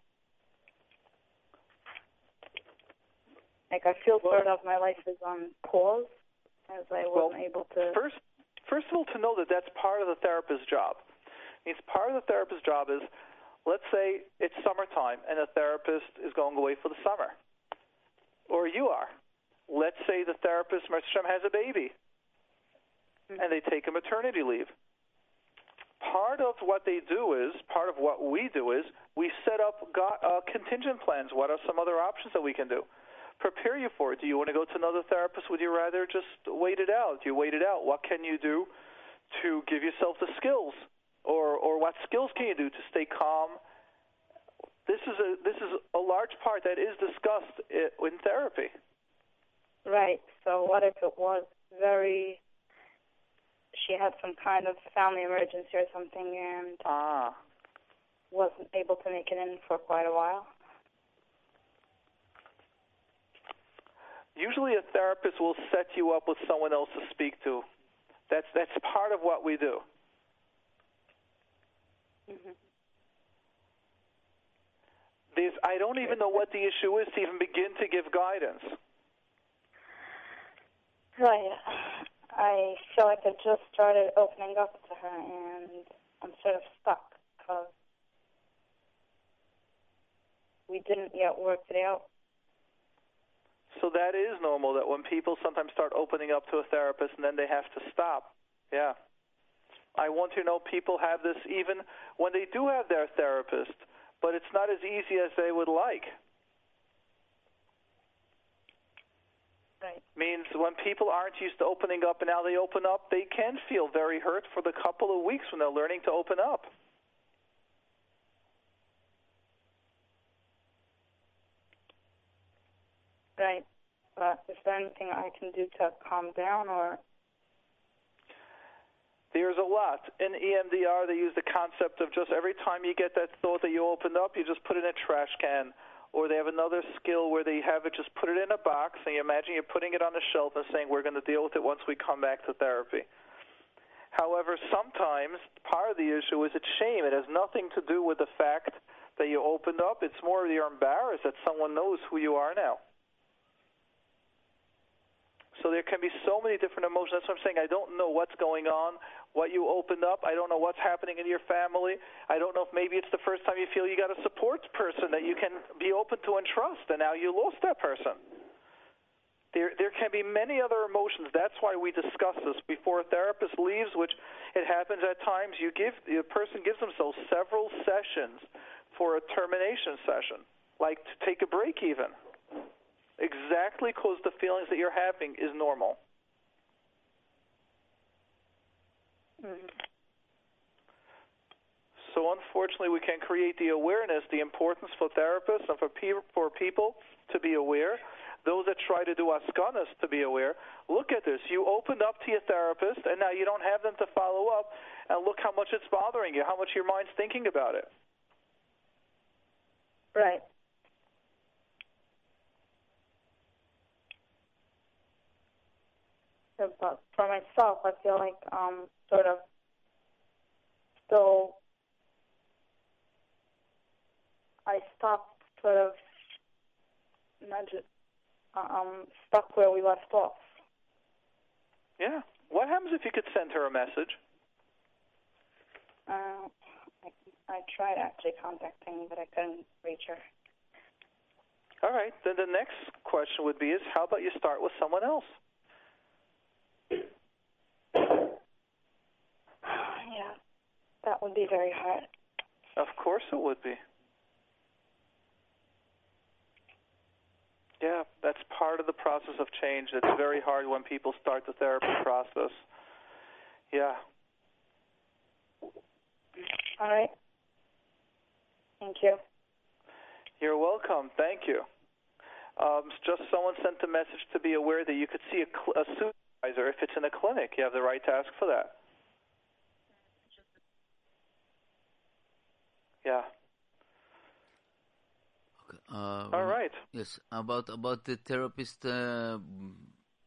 Like I feel Well- sort of my life is on pause as I Well, wasn't able to. First, first of all, to know that that's part of the therapist's job. Means part of the therapist's job is, let's say it's summertime and the therapist is going away for the summer, or you are. Let's say the therapist, Mr. Shem, has a baby, and they take a maternity leave. Part of what they do is, part of what we do is, we set up go- uh, contingent plans. What are some other options that we can do? Prepare you for it. Do you want to go to another therapist? Would you rather just wait it out? Do you wait it out? What can you do to give yourself the skills, or or what skills can you do to stay calm? This is a this is a large part that is discussed in therapy. Right. So what if it was very? She had some kind of family emergency or something and Ah, wasn't able to make it in for quite a while. Usually a therapist will set you up with someone else to speak to. That's that's part of what we do. hmm There's, I don't even know what the issue is to even begin to give guidance. Right. I feel like I just started opening up to her, and I'm sort of stuck because we didn't yet work it out. So that is normal that when people sometimes start opening up to a therapist and then they have to stop. Yeah. I want to know people have this even when they do have their therapist, but it's not as easy as they would like. Right. Means when people aren't used to opening up and now they open up, they can feel very hurt for the couple of weeks when they're learning to open up. Right. But is there anything I can do to calm down or? There's a lot. In EMDR, they use the concept of just every time you get that thought that you opened up, you just put it in a trash can. Or they have another skill where they have it just put it in a box, and you imagine you're putting it on a shelf and saying, We're going to deal with it once we come back to therapy. However, sometimes part of the issue is it's shame. It has nothing to do with the fact that you opened up. It's more you're embarrassed that someone knows who you are now. So there can be so many different emotions. That's what I'm saying. I don't know what's going on, what you opened up. I don't know what's happening in your family. I don't know if maybe it's the first time you feel you got a support person that you can be open to and trust, and now you lost that person. There, there can be many other emotions. That's why we discuss this before a therapist leaves, which it happens at times. You give the person gives themselves several sessions for a termination session, like to take a break even exactly because the feelings that you're having is normal. Mm. So unfortunately, we can create the awareness, the importance for therapists and for pe- for people to be aware. Those that try to do askanas to be aware. Look at this. You opened up to your therapist, and now you don't have them to follow up. And look how much it's bothering you. How much your mind's thinking about it. Right. So, But for myself, I feel like um sort of still I stopped sort of not just, um stuck where we left off. Yeah. What happens if you could send her a message? Uh, I, I tried actually contacting, but I couldn't reach her. All right. Then the next question would be: Is how about you start with someone else? Yeah, that would be very hard. Of course it would be. Yeah, that's part of the process of change. It's very hard when people start the therapy process. Yeah. All right. Thank you. You're welcome. Thank you. Um, just someone sent a message to be aware that you could see a, a supervisor if it's in a clinic. You have the right to ask for that. Yeah. Okay, uh, All right. Yes, about about the therapist uh,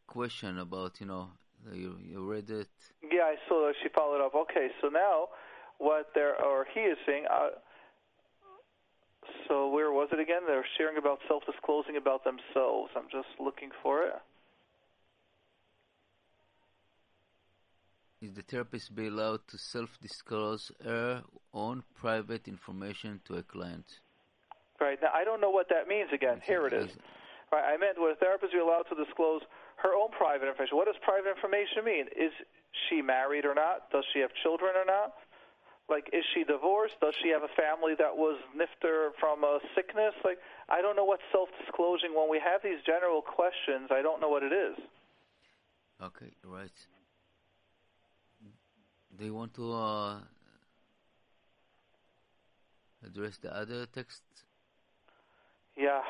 question about you know you you read it. Yeah, I saw that she followed up. Okay, so now what there or he is saying, uh, So where was it again? They're sharing about self-disclosing about themselves. I'm just looking for it. Is the therapist be allowed to self-disclose her own private information to a client? Right now, I don't know what that means. Again, here it is. Right, I meant would a therapist be allowed to disclose her own private information? What does private information mean? Is she married or not? Does she have children or not? Like, is she divorced? Does she have a family that was nifter from a sickness? Like, I don't know what self-disclosing. When we have these general questions, I don't know what it is. Okay, right. Do you want to uh, address the other text? Yeah.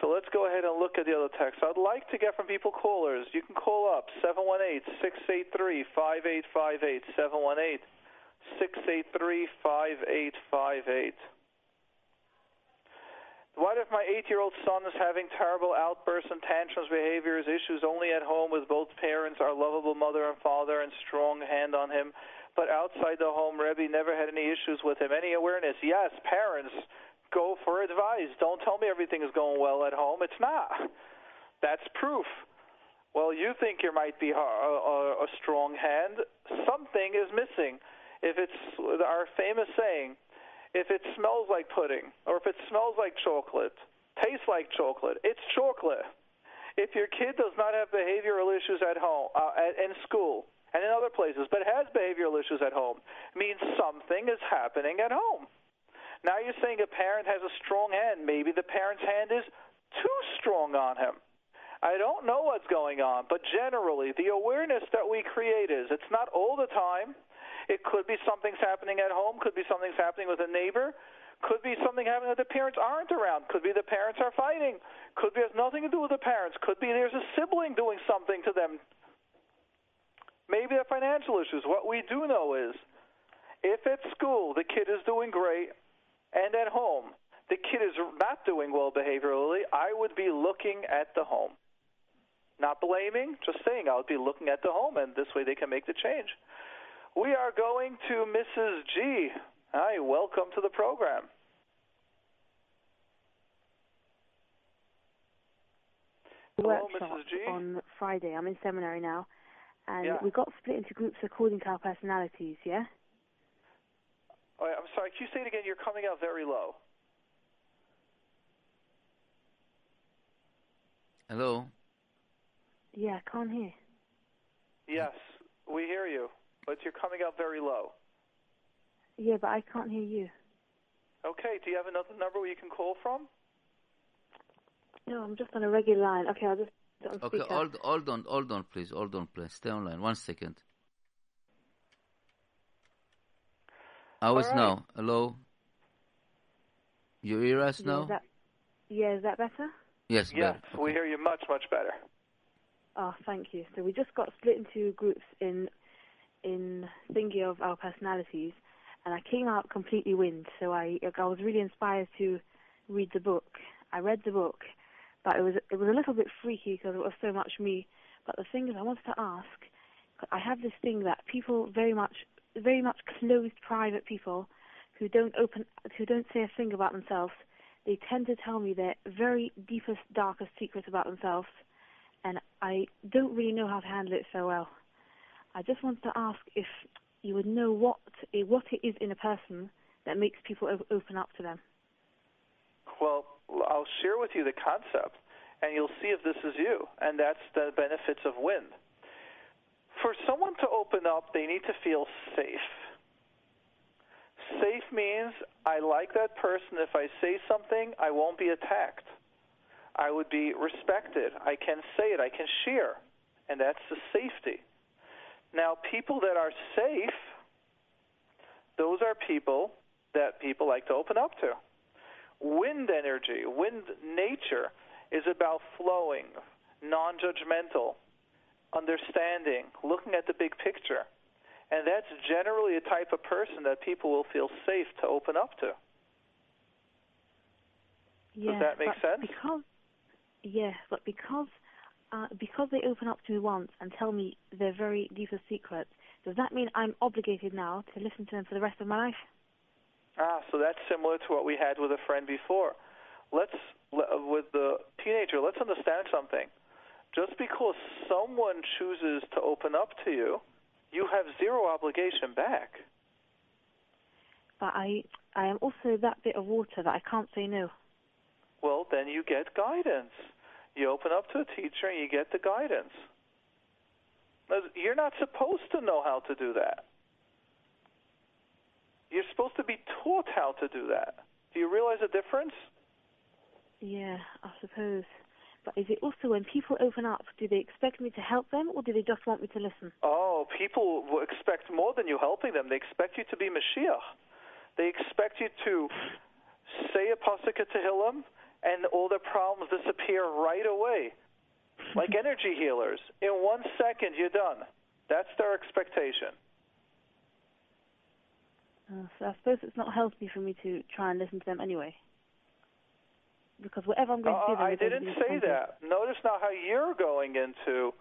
So let's go ahead and look at the other text. I'd like to get from people callers. You can call up 718-683-5858, 718-683-5858. What if my eight-year-old son is having terrible outbursts and tantrums, behaviors, issues only at home with both parents, our lovable mother and father, and strong hand on him, but outside the home, Rebbe never had any issues with him. Any awareness? Yes, parents go for advice. Don't tell me everything is going well at home. It's not. That's proof. Well, you think you might be a, a, a strong hand. Something is missing. If it's our famous saying, if it smells like pudding or if it smells like chocolate, tastes like chocolate, it's chocolate. If your kid does not have behavioral issues at home, uh, at, in school, and in other places, but has behavioral issues at home, means something is happening at home. Now you're saying a parent has a strong hand. Maybe the parent's hand is too strong on him. I don't know what's going on, but generally, the awareness that we create is it's not all the time. It could be something's happening at home, could be something's happening with a neighbor, could be something happening that the parents aren't around, could be the parents are fighting, could be has nothing to do with the parents, could be there's a sibling doing something to them. Maybe the financial issues. What we do know is if at school the kid is doing great and at home the kid is not doing well behaviorally, I would be looking at the home. Not blaming, just saying I would be looking at the home, and this way they can make the change. We are going to Mrs. G. Hi, welcome to the program. Hello, workshop Mrs. G. on Friday. I'm in seminary now, and Yeah. we got split into groups according to our personalities. Yeah. Oh, I'm sorry, can you say it again? You're coming out very low. Hello? Yeah, I can't hear. Yes, we hear you, but you're coming out very low. Yeah, but I can't hear you. Okay, do you have another number where you can call from? No, I'm just on a regular line. Okay, I'll just on Okay, hold, hold on, hold on, please. Hold on, please. Stay online. One second. How is All right. now? Hello? You hear us yeah, now? Is that, yeah, is that better? yes, Yes, better. we Okay. hear you much, much better. Oh, thank you. So we just got split into groups in in thinking of our personalities, and I came out completely winged. So I I was really inspired to read the book. I read the book, but it was it was a little bit freaky because it was so much me. But the thing is, I wanted to ask. I have this thing that people very much very much closed, private people who don't open who don't say a thing about themselves. They tend to tell me their very deepest, darkest secrets about themselves and I don't really know how to handle it so well. I just wanted to ask if you would know what eh, what it is in a person that makes people open up to them. Well, I'll share with you the concept, and you'll see if this is you, and that's the benefits of wind. For someone to open up, they need to feel safe. Safe means I like that person. If I say something, I won't be attacked. I would be respected. I can say it. I can share. And that's the safety. Now, people that are safe, those are people that people like to open up to. Wind energy, wind nature is about flowing, non judgmental, understanding, looking at the big picture. And that's generally a type of person that people will feel safe to open up to. Yeah, that make sense? Because yeah, but because uh, because they open up to me once and tell me their very deepest secrets, does that mean I'm obligated now to listen to them for the rest of my life? Ah, so that's similar to what we had with a friend before. Let's with the teenager. Let's understand something. Just because someone chooses to open up to you, you have zero obligation back. But I, I am also that bit of water that I can't say no. Well, then you get guidance. You open up to a teacher and you get the guidance. You're not supposed to know how to do that. You're supposed to be taught how to do that. Do you realize the difference? Yeah, I suppose. But is it also when people open up, do they expect me to help them or do they just want me to listen? Oh, people expect more than you helping them. They expect you to be Mashiach. They expect you to say a pasuk Tehillim and all their problems disappear right away. Like energy healers. In one second, you're done. That's their expectation. Uh, so I suppose it's not healthy for me to try and listen to them anyway because whatever I'm going uh, to do, I didn't say that. Notice now how you're going into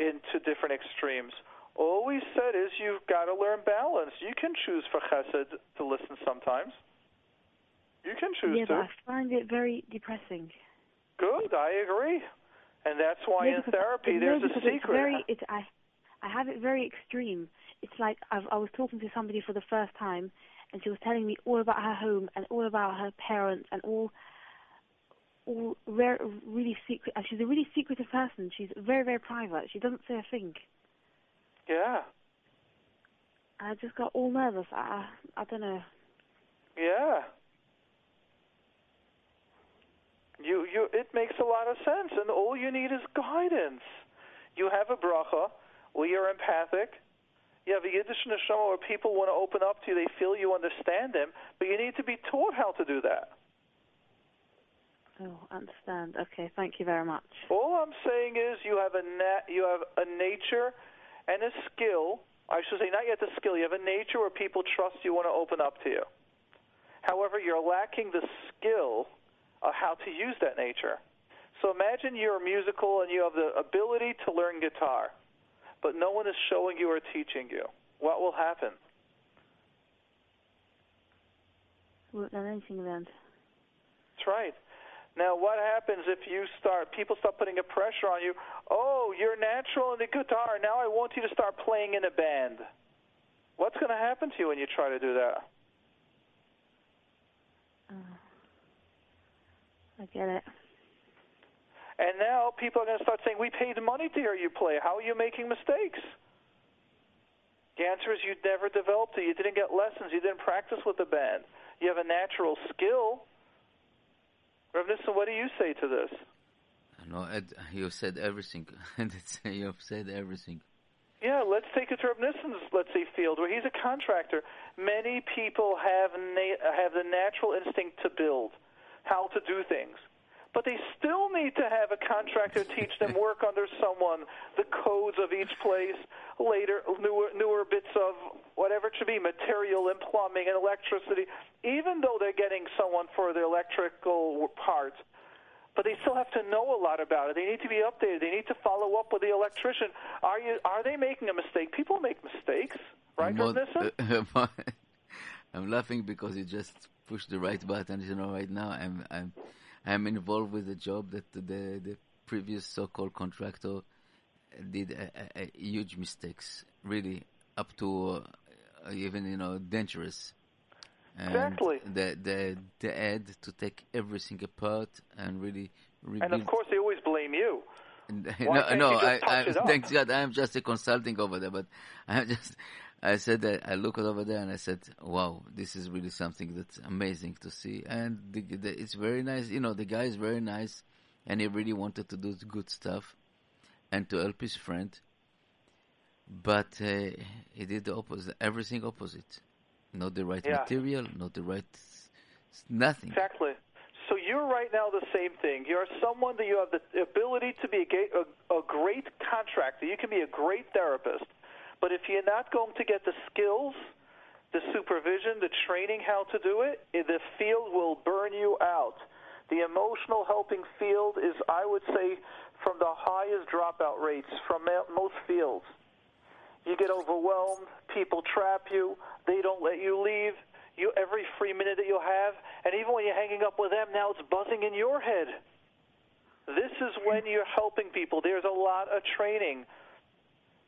into different extremes. All we said is you've got to learn balance. You can choose for chesed to listen sometimes. You can choose yeah, to. Yeah, I find it very depressing. Good, I agree. And that's why yeah, in therapy there's no, a secret. It's very, I, I have it very extreme. It's like I've, I was talking to somebody for the first time, and she was telling me all about her home and all about her parents and all all very, really secret. And She's a really secretive person. She's very, very private. She doesn't say a thing. Yeah. I just got all nervous. I, I don't know. Yeah. You, you, it makes a lot of sense, and all you need is guidance. You have a bracha, where you're empathic. You have a Yiddish neshama where people want to open up to you. They feel you understand them, but you need to be taught how to do that. Oh, understand. Okay, thank you very much. All I'm saying is you have a na- you have a nature and a skill. I should say not yet the skill. You have a nature where people trust you, want to open up to you. However, you're lacking the skill of how to use that nature. So imagine you're musical and you have the ability to learn guitar, but no one is showing you or teaching you. What will happen? Won't learn anything then. That's right. Now, what happens if you start, people start putting a pressure on you? Oh, you're natural in the guitar. Now I want you to start playing in a band. What's going to happen to you when you try to do that? Uh, I get it. And now people are going to start saying, we paid money to hear you play. How are you making mistakes? The answer is you never developed it. You didn't get lessons. You didn't practice with the band. You have a natural skill Rav Nissen, what do you say to this? No, Ed, you said everything. You've said everything. Yeah, let's take it to Rav Nissen's, let's say, field where he's a contractor. Many people have na- have the natural instinct to build, how to do things but they still need to have a contractor teach them work under someone, the codes of each place, later newer newer bits of whatever it should be, material and plumbing and electricity, even though they're getting someone for the electrical parts. But they still have to know a lot about it. They need to be updated. They need to follow up with the electrician. Are you? Are they making a mistake? People make mistakes, right, uh, I'm laughing because you just pushed the right button. You know, right now I'm I'm I'm involved with a job that the the previous so-called contractor did a, a, a huge mistakes, really up to uh, even you know dangerous. And exactly. The the the ad to take everything apart and really. Rebuild. And of course, they always blame you. no, no, I, I thanks God, I'm just a consulting over there, but I'm just I said that I looked over there and I said, "Wow, this is really something that's amazing to see." And the, the, it's very nice. You know, the guy is very nice, and he really wanted to do good stuff and to help his friend. But uh, he did the opposite, everything opposite. Not the right yeah. material, not the right nothing. Exactly. So you're right now the same thing. You're someone that you have the ability to be a, a, a great contractor. You can be a great therapist but if you're not going to get the skills, the supervision, the training how to do it, eh, the field will burn you out. The emotional helping field is, I would say, from the highest dropout rates from most fields. You get overwhelmed. People trap you. They don't let you leave. You every free minute that you have, and even when you're hanging up with them, now it's buzzing in your head. This is when you're helping people. There's a lot of training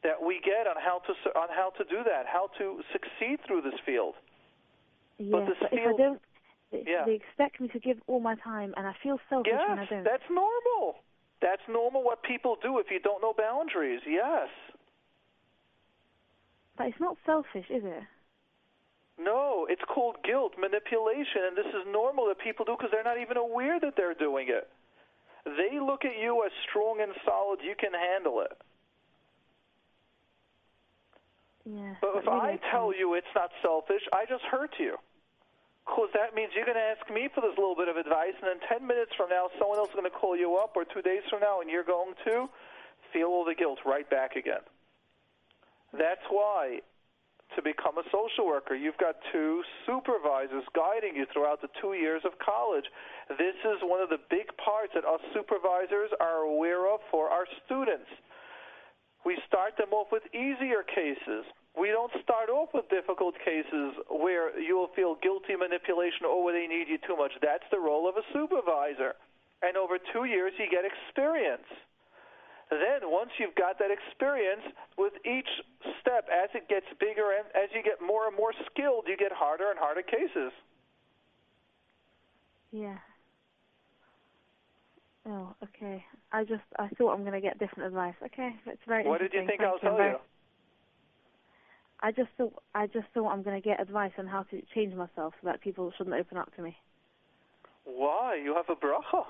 that we get on how to on how to do that, how to succeed through this field. Yeah, But this if I field- don't, they, Yeah. they expect me to give all my time, and I feel selfish when I Yes, don't. that's normal. That's normal what people do if you don't know boundaries. Yes. But it's not selfish, is it? No, it's called guilt, manipulation, and this is normal that people do because they're not even aware that they're doing it. They look at you as strong and solid, you can handle it. Yeah. But if I tell you it's not selfish, I just hurt you. Because that means you're going to ask me for this little bit of advice, and then 10 minutes from now, someone else is going to call you up, or two days from now, and you're going to feel all the guilt right back again. That's why, to become a social worker, you've got two supervisors guiding you throughout the two years of college. This is one of the big parts that us supervisors are aware of for our students. We start them off with easier cases. We don't start off with difficult cases where you will feel guilty manipulation or where they need you too much. That's the role of a supervisor. And over two years, you get experience. Then, once you've got that experience, with each step, as it gets bigger and as you get more and more skilled, you get harder and harder cases. Yeah. Oh, okay. I just I thought I'm gonna get different advice. Okay, that's very. What did you think I'll tell you? I just thought I just thought I'm gonna get advice on how to change myself so that people shouldn't open up to me. Why? You have a bracha.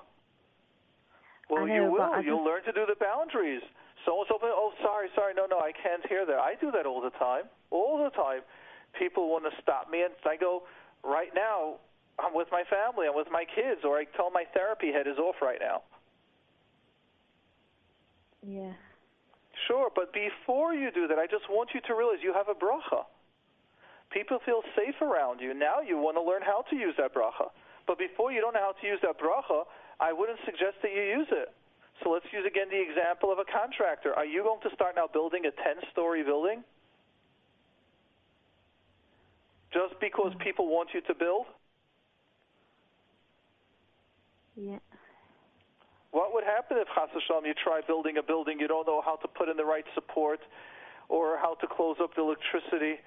Well, know, you will. You'll just- learn to do the boundaries. Someone's open. Oh, sorry, sorry. No, no, I can't hear that. I do that all the time. All the time. People want to stop me, and I go, right now, I'm with my family. I'm with my kids, or I tell my therapy head is off right now. Yeah. Sure, but before you do that, I just want you to realize you have a bracha. People feel safe around you. Now you want to learn how to use that bracha. But before you don't know how to use that bracha, I wouldn't suggest that you use it. So let's use again the example of a contractor. Are you going to start now building a 10 story building? Just because mm. people want you to build? Yeah. What would happen if, Chas Hashem, you try building a building, you don't know how to put in the right support or how to close up the electricity?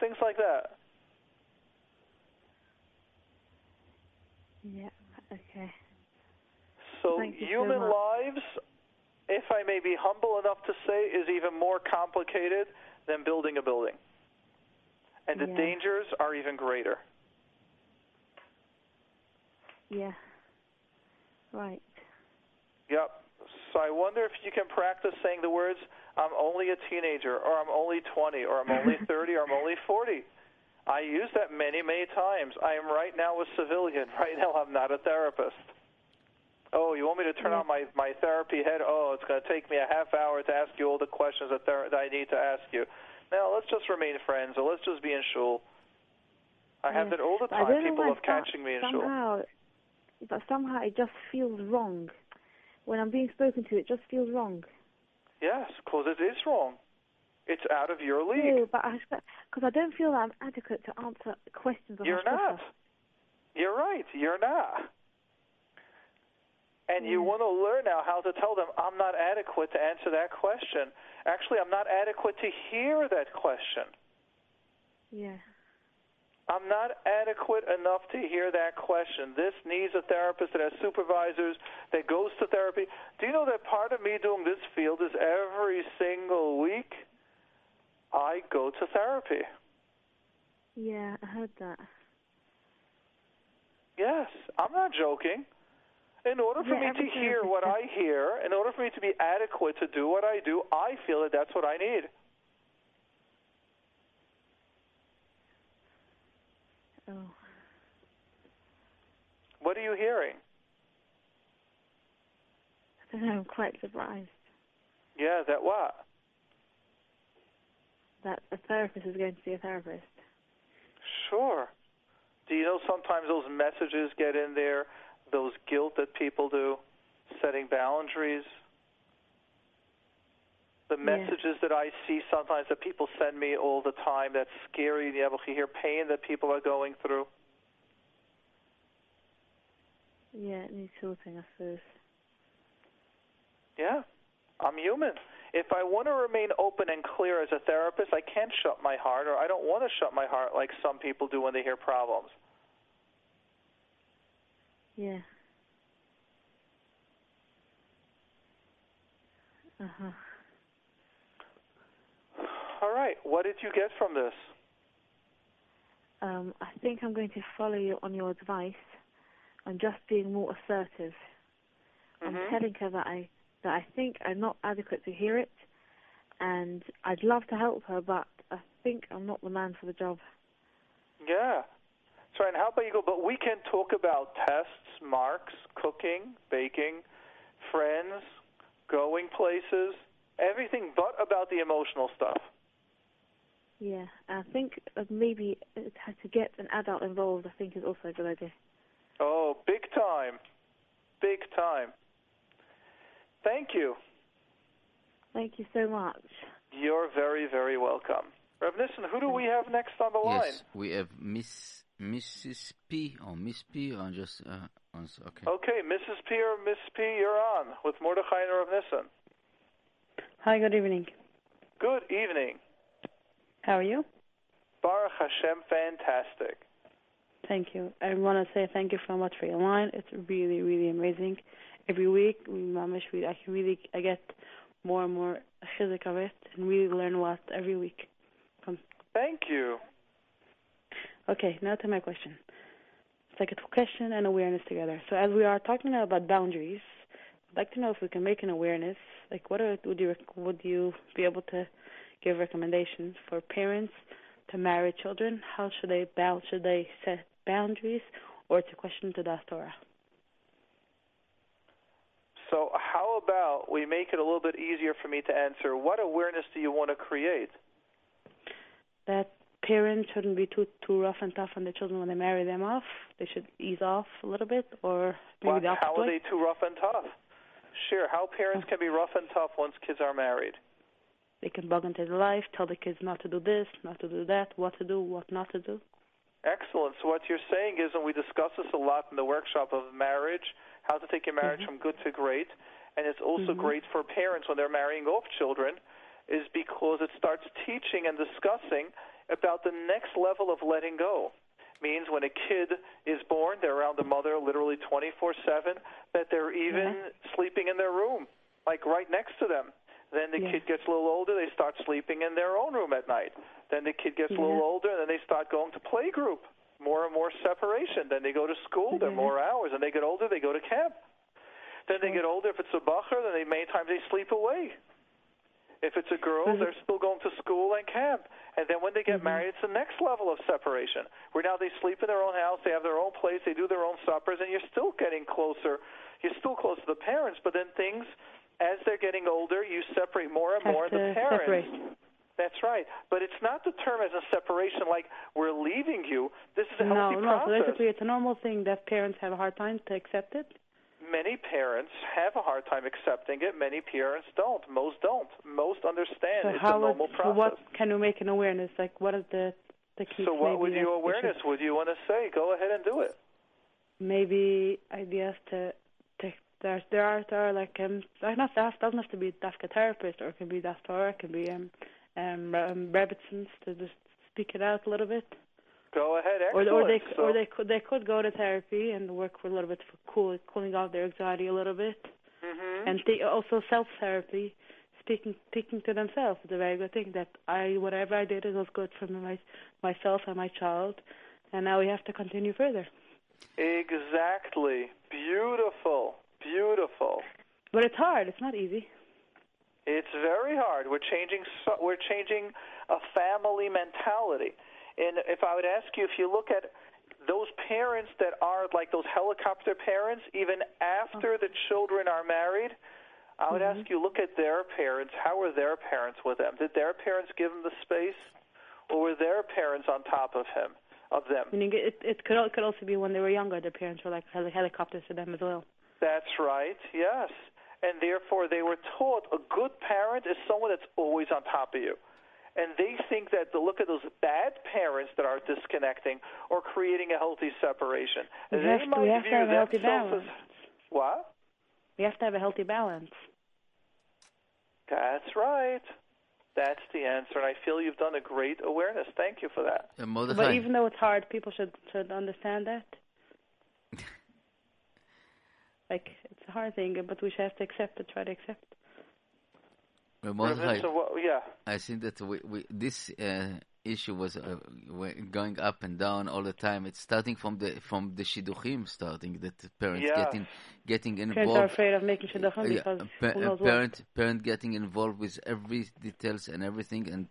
Things like that. Yeah. Okay. So Thank so human much. lives, if I may be humble enough to say, is even more complicated than building a building. And the Yeah. dangers are even greater. Yeah. Right. Yep. So I wonder if you can practice saying the words, I'm only a teenager, or I'm only 20, or I'm only 30, or I'm only 40. I use that many, many times. I am right now a civilian. Right now, I'm not a therapist. Oh, you want me to turn on my, my therapy head? Oh, it's going to take me a half hour to ask you all the questions that, ther- that I need to ask you. Now, let's just remain friends, or let's just be in shul. I have that all the time. People love catching me in shul. But somehow it just feels wrong. When I'm being spoken to, it just feels wrong. Yes, because it is wrong. It's out of your league. No, but because I don't feel that I'm adequate to answer questions of You're not. You're right. You're not. And you want to learn now how to tell them, I'm not adequate to answer that question. Actually, I'm not adequate to hear that question. Yeah. I'm not adequate enough to hear that question. This needs a therapist that has supervisors, that goes to therapy. Do you know that part of me doing this field is every single week I go to therapy? Yeah, I heard that. Yes, I'm not joking. In order for Yeah, me to hear what. I hear, in order for me to be adequate to do what I do, I feel that that's what I need. Oh. What are you hearing? I'm quite surprised Yeah, that what? that a therapist is going to see a therapist. Sure. Do you know sometimes those messages get in there, those guilt that people do, setting boundaries? The messages that I see sometimes that people send me all the time, that's scary. You have to hear pain that people are going through. Yeah, it needs sorting, I suppose. Yeah, I'm human. If I want to remain open and clear as a therapist, I can't shut my heart, or I don't want to shut my heart like some people do when they hear problems. Yeah. Uh huh. All right. What did you get from this? Um, I think I'm going to follow you on your advice and just being more assertive. I'm Mhm. telling her that I that I think I'm not adequate to hear it, and I'd love to help her, but I think I'm not the man for the job. Yeah. Right. And how about you go? But we can talk about tests, marks, cooking, baking, friends, going places, everything but about the emotional stuff. Yeah, I think uh, maybe to get an adult involved. I think is also a good idea. Oh, big time. Big time. Thank you. Thank you so much. You're very, very welcome. Rav Nissen, who do we have next on the line? Yes, we have Miss Mrs. P or Miss P or just uh. Okay. Okay, Mrs. P or Miss P, you're on with Mordechai and Rav Nissen. Hi, good evening. Good evening. How are you? Baruch Hashem, fantastic. Thank you. I want to say thank you so much for your line. It's really, really amazing. Every week, we mamish, we I can really I get more and more chizuk of it and really learn a lot every week. Thank you. Okay, now to my question. It's like a question and awareness together. So as we are talking about boundaries, I'd like to know if we can make an awareness. Like, what are, would you would you be able to give recommendations for parents to marry children? How should they bound? Should they set boundaries, or it's a question to the Torah? So, how about we make it a little bit easier for me to answer? What awareness do you want to create? That parents shouldn't be too too rough and tough on their children when they marry them off. They should ease off a little bit, or maybe What, the opposite how are way. they too rough and tough? Sure, how parents can be rough and tough once kids are married. They can bug into their life, tell the kids not to do this, not to do that, what to do, what not to do. Excellent. So what you're saying is, and we discuss this a lot in the workshop of marriage, how to take your marriage from good to great, and it's also Mhm. great for parents when they're marrying off children, is because it starts teaching and discussing about the next level of letting go. Means when a kid is born, they're around the mother literally 24/7, that they're even sleeping in their room, like right next to them. Then the Yeah. kid gets a little older, they start sleeping in their own room at night. Then the kid gets a little older, and then they start going to play group. More and more separation. Then they go to school, they're Mhm. more hours. And they get older, they go to camp. Then they get older, if it's a bacher, then they many times they sleep away. If it's a girl, Mhm. they're still going to school and camp. And then when they get Mhm. married, it's the next level of separation, where now they sleep in their own house, they have their own place, they do their own suppers, and you're still getting closer. You're still close to the parents, but then things, as they're getting older, you separate more and Have more. the parents, separate. that's right. But it's not the term as a separation like we're leaving you. This is a No, healthy no. So process. basically, it's a normal thing that parents have a hard time to accept it. Many parents have a hard time accepting it. Many parents don't. Most don't. Most understand So it's how a normal process. so what can we make an awareness? Like, what is the the key? So what would your awareness would you want to say? Go ahead and do it. maybe ideas to there there are there are like um like not that doesn't have to be dafka therapist or it can be daftor it can be um um, um Rebbitzins to just speak it out a little bit Go ahead. or Excellent. or they so, or they could they could go to therapy and work for a little bit for cool cooling off their anxiety a little bit Mhm. and th- also self therapy speaking speaking to themselves is a very good thing that I whatever I did it was good for my myself and my child and now we have to continue further Exactly. Beautiful. Beautiful. but it's hard it's not easy It's very hard. We're changing. We're changing a family mentality. And if I would ask you, if you look at those parents that are like those helicopter parents, even after the children are married, I would ask mm-hmm. you, look at their parents. How were their parents with them? Did their parents give them the space, or were their parents on top of him, of them? Meaning it it could al- could also be when they were younger, their parents were like helicopters to them as well. That's right. Yes. and therefore they were taught a good parent is someone that's always on top of you. And they think that to look at those bad parents that are disconnecting or creating a healthy separation. We they have might we have to view have a healthy themselves balance. as what? We have to have a healthy balance. That's right. That's the answer, and I feel you've done a great awareness. Thank you for that. But even though it's hard, people should should understand that. Like it's a hard thing, but we have to accept it. Try to accept. Mordechai, what- yeah. I think that we, we this uh, issue was uh, going up and down all the time. It's starting from the from the shidduchim, starting that parents Yeah. getting getting Parents are afraid of making shidduchim Yeah, because pa- who uh, knows what. parent parent getting involved with every details and everything, and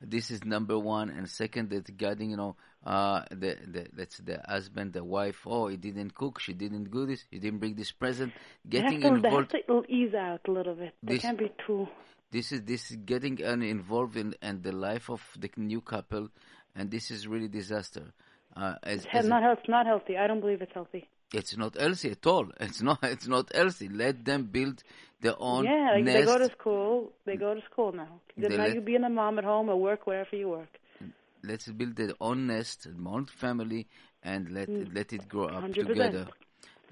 this is number one. And second, that getting you know uh the the that's the husband, the wife. Oh, he didn't cook. She didn't do this. He didn't bring this present. They Getting have to, they have involved. to ease out a little bit. They This- can't be too. This is this is getting uh, involved in and the life of the new couple, and this is really disaster. Uh, as, It's as not health, not healthy. I don't believe it's healthy. it's not healthy at all. It's not. It's not healthy. Let them build their own yeah, like nest. they go to school. They go to school now. They now let- you being a mom at home or work wherever you work. Let's build their own nest, their own family, and let Mm. let it grow up 100%. together.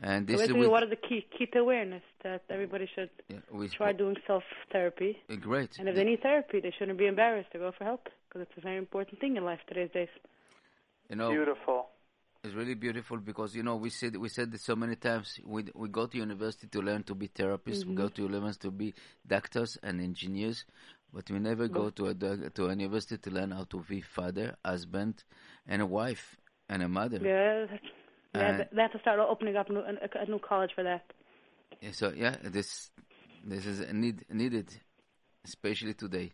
And So this is basically, with, what are the key key to awareness that everybody should yeah, with try doing self therapy. uh, great. And if they need therapy, they shouldn't be embarrassed to go for help because it's a very important thing in life today's days. you know, Beautiful. It's really beautiful because you know we said we said this so many times. We we go to university to learn to be therapists. We go to university to be doctors and engineers, but we never go to a to a university to learn how to be father, husband, and a wife and a mother. Yeah, that's- yeah. Uh, th- they have to start opening up a, new college for that. Yeah, so yeah, this this is need needed, especially today.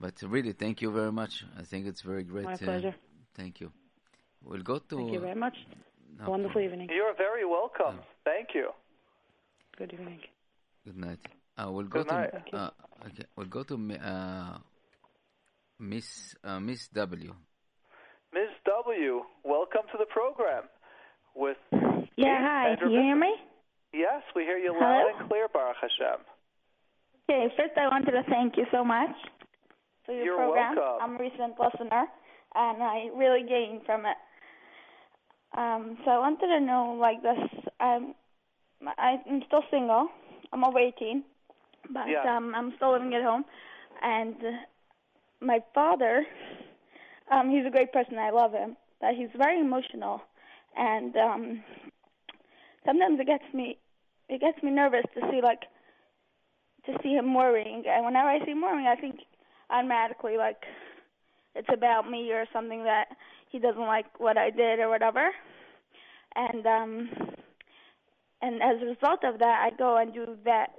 But really, thank you very much. I think it's very great. My uh, pleasure. Thank you. We'll go to. Thank you very much. no Wonderful problem. evening. You're very welcome. Thank you. Good evening. Good night. Uh, we'll go Good night. to uh, okay. We'll go to mi- uh, Miss uh, Miss W. Ms. W, welcome to the program. With Yeah, me, hi. Andrew You hear me? Yes, we hear you Hello? loud and clear, Baruch Hashem. Okay, first I wanted to thank you so much for your You're program. welcome. I'm a recent listener, and I really gained from it. Um, so I wanted to know, like this, I'm, I'm still single. I'm over 18, but Yeah. um, I'm still living at home. And my father, um, he's a great person. I love him, but he's very emotional, and um, sometimes it gets me, it gets me nervous to see like to see him worrying. And whenever I see him worrying, I think automatically like it's about me or something that he doesn't like what I did or whatever. And um and as a result of that, I go and do that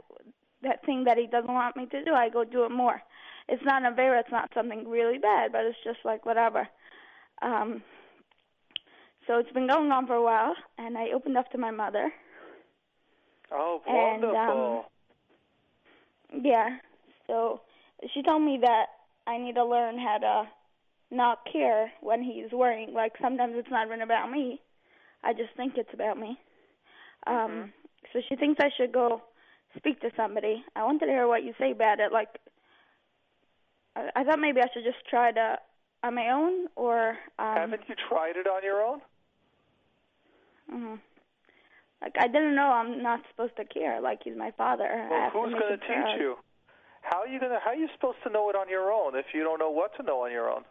that thing that he doesn't want me to do. I go do it more. It's not a very, it's not something really bad, but it's just like whatever. Um so it's been going on for a while, and I opened up to my mother. Oh, And, wonderful. um, Yeah. So she told me that I need to learn how to not care when he's worrying. Like sometimes it's not even about me. I just think it's about me. Um so she thinks I should go speak to somebody. I wanted to hear what you say about it. Like I, I thought maybe I should just try to on my own or um Haven't you tried it on your own? mhm. like I didn't know I'm not supposed to care. Like he's my father. Well, who's going to proud. teach you? How are you going to? How are you supposed to know it on your own if you don't know what to know on your own?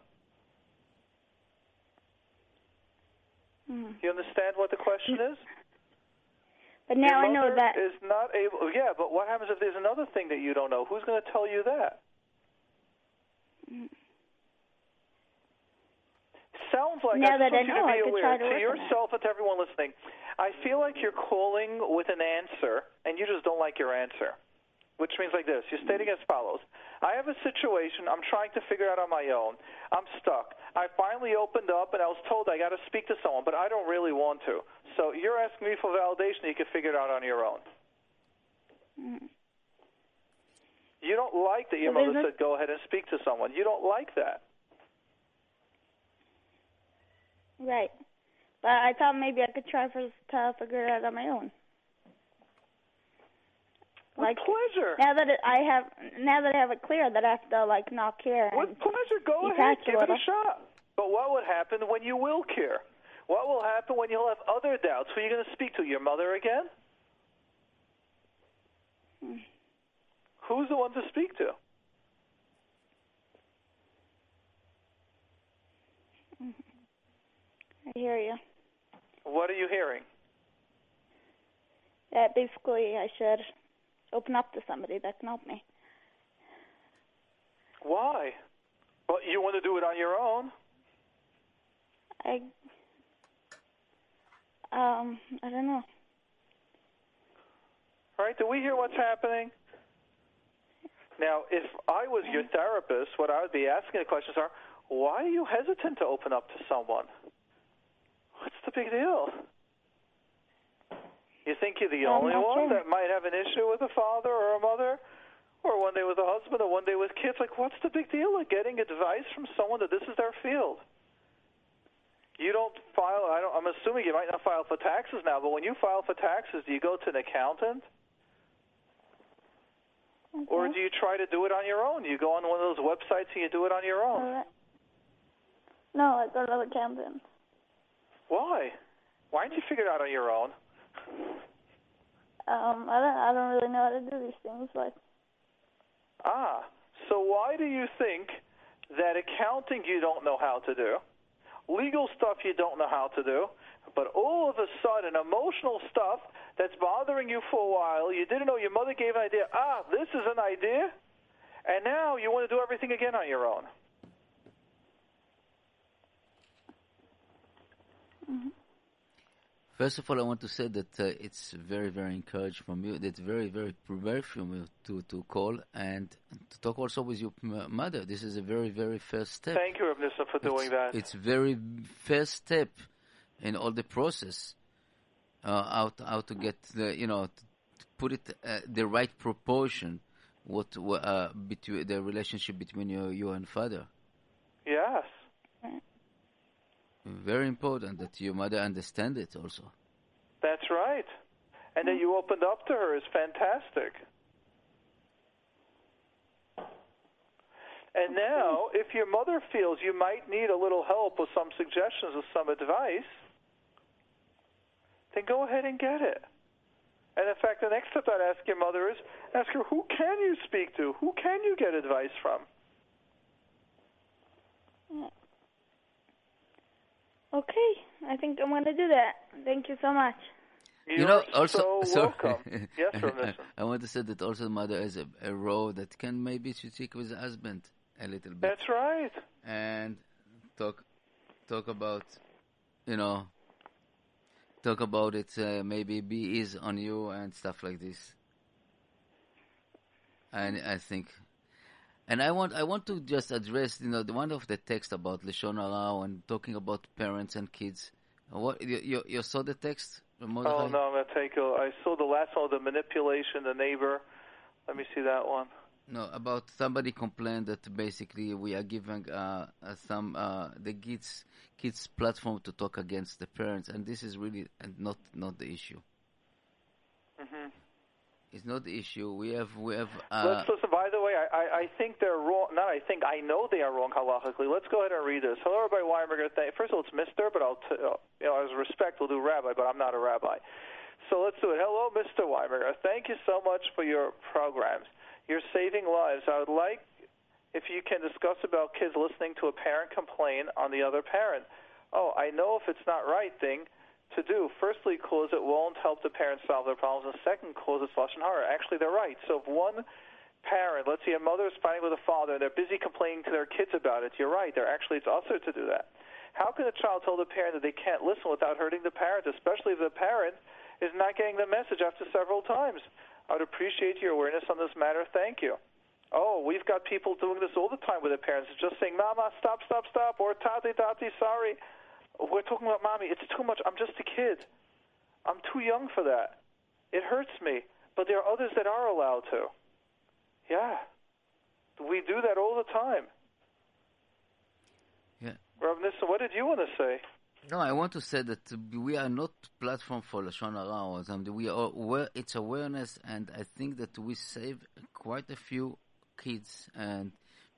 Mhm. You understand what the question is? But now I know that is not able. Yeah, but what happens if there's another thing that you don't know? Who's going to tell you that? Mhm. Sounds like Now I that I know, to I be could aware try to to work on it. yourself and to everyone listening. I feel like you're calling with an answer, and you just don't like your answer. Which means like this: you're stating as follows: I have a situation. I'm trying to figure out on my own. I'm stuck. I finally opened up, and I was told I got to speak to someone, but I don't really want to. So you're asking me for validation. You can figure it out on your own. Mhm. You don't like that your there's mother said go ahead and speak to someone. You don't like that. Right. But I thought maybe I could try first to figure it out on my own. Like pleasure. now that it, I have now that I have it clear that I have to like not care. With pleasure, go ahead, give a it a shot. But what would happen when you will care? What will happen when you'll have other doubts? Who are you going to speak to? Your mother again? Hmm. Who's the one to speak to? I hear you. What are you hearing? That basically I should open up to somebody that can help me. Why? Well, you want to do it on your own. I um I don't know. All right, do we hear what's happening? Now, if I was your therapist, what I would be asking the questions are, why are you hesitant to open up to someone? What's the big deal? You think you're the only one sure. that might have an issue with a father or a mother? Or one day with a husband or one day with kids? Like, what's the big deal of getting advice from someone that this is their field? You don't file, I don't, I'm assuming you might not file for taxes now, but when you file for taxes, do you go to an accountant? Or do you try to do it on your own? You go on one of those websites and you do it on your own. Alright. No, I go to the accountant. Why? Why didn't you figure it out on your own? Um, I don't I don't really know how to do these things, but Ah, so why do you think that accounting you don't know how to do, legal stuff you don't know how to do, but all of a sudden emotional stuff that's bothering you for a while, you didn't know your mother gave an idea, ah, this is an idea, and now you want to do everything again on your own. First of all, I want to say that uh, it's very, very encouraged from you. That's very, very brave from you to, to call and to talk also with your mother. This is a very, very first step. Thank you, Rav Nissen, for doing it's, that. It's very first step in all the process. Uh, how to, how to get the you know to put it uh, the right proportion what uh, between the relationship between you you and father. Yes. Very important that your mother understand it also. That's right. And that you opened up to her is fantastic. And now, if your mother feels you might need a little help with some suggestions or some advice, then go ahead and get it. And in fact, the next step I'd ask your mother is ask her who can you speak to? Who can you get advice from? Okay. I think I'm gonna do that. Thank you so much. You're you know, also, so so- welcome. yes, Rav Nissen. I want to say that also the mother has a, a role that can maybe to take with the husband a little bit That's right. and talk talk about you know talk about it uh, maybe be ease on you and stuff like this and I think and I want I want to just address you know the one of the text about lashon hara and talking about parents and kids what you you, you saw the text Oh no, I'm gonna take a. I saw the last one, the manipulation, the neighbor. Let me see that one. No, about somebody complained that basically we are giving uh, uh, some uh, the kids kids platform to talk against the parents, and this is really and not not the issue. hmm It's not the issue. We have we have. Uh, listen. By the way, I, I, think they're wrong. Not I think I know they are wrong halachically. Let's go ahead and read this. Hello, Rabbi Weinberger. Thank, first of all, it's Mister, but I'll t- uh, you know as respect we'll do Rabbi, but I'm not a rabbi. So let's do it. Hello, Mr. Weinberger. Thank you so much for your programs. You're saving lives. I would like if you can discuss about kids listening to a parent complain on the other parent. Oh, I know if it's not right thing to do. Firstly, cause it won't help the parents solve their problems, and second, cause it's lashon hara. Actually, they're right. So if one parent, let's say a mother is fighting with a father, and they're busy complaining to their kids about it, you're right. They're actually it's assur to do that. How can a child tell the parent that they can't listen without hurting the parent, especially if the parent is not getting the message after several times? I would appreciate your awareness on this matter. Thank you. Oh, we've got people doing this all the time with their parents, just saying, "Mama, stop, stop, stop," or "Tati, tati, sorry." We're talking about mommy. It's too much. I'm just a kid. I'm too young for that. It hurts me. But there are others that are allowed to. Yeah. We do that all the time. Yeah. Rav Nissen, what did you want to say? No, I want to say that we are not platform for lashon hara or something. We are aware, it's awareness, and I think that we save quite a few kids and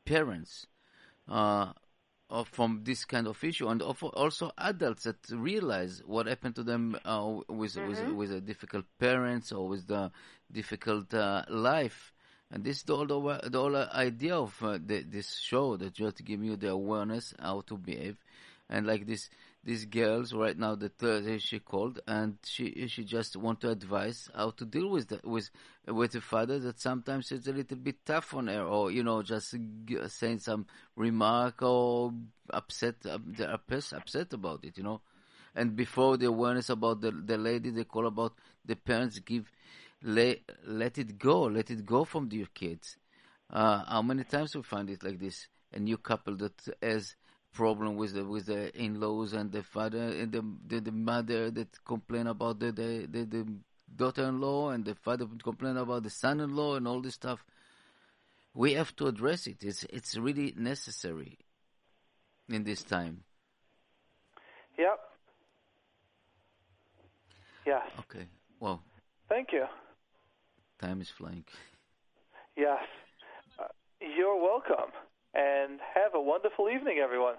parents uh, from this kind of issue, and of- also adults that realize what happened to them uh, with with with a difficult parents or with the difficult uh, life. And this is the whole, the whole idea of uh, the, this show that just to give you the awareness how to behave, and like this these girls right now that uh, she called and she she just want to advise how to deal with the, with with the father that sometimes it's a little bit tough on her or you know just saying some remark or upset uh, upset about it you know. And before the awareness about the the lady they call about the parents give let let it go let it go from your kids. Uh, how many times we find it like this? A new couple that has problem with the with the in-laws and the father and the the, the mother that complain about the the, the, the daughter-in-law and the father complain about the son-in-law and all this stuff we have to address it it's it's really necessary in this time Yep. Yes. okay well Thank you. time is flying Yes. Uh, you're welcome. And have a wonderful evening, everyone.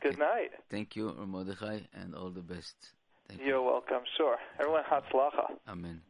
Good night. thank you Mordechai and all the best thank you You're welcome. Sure. Everyone, hatzlacha. amen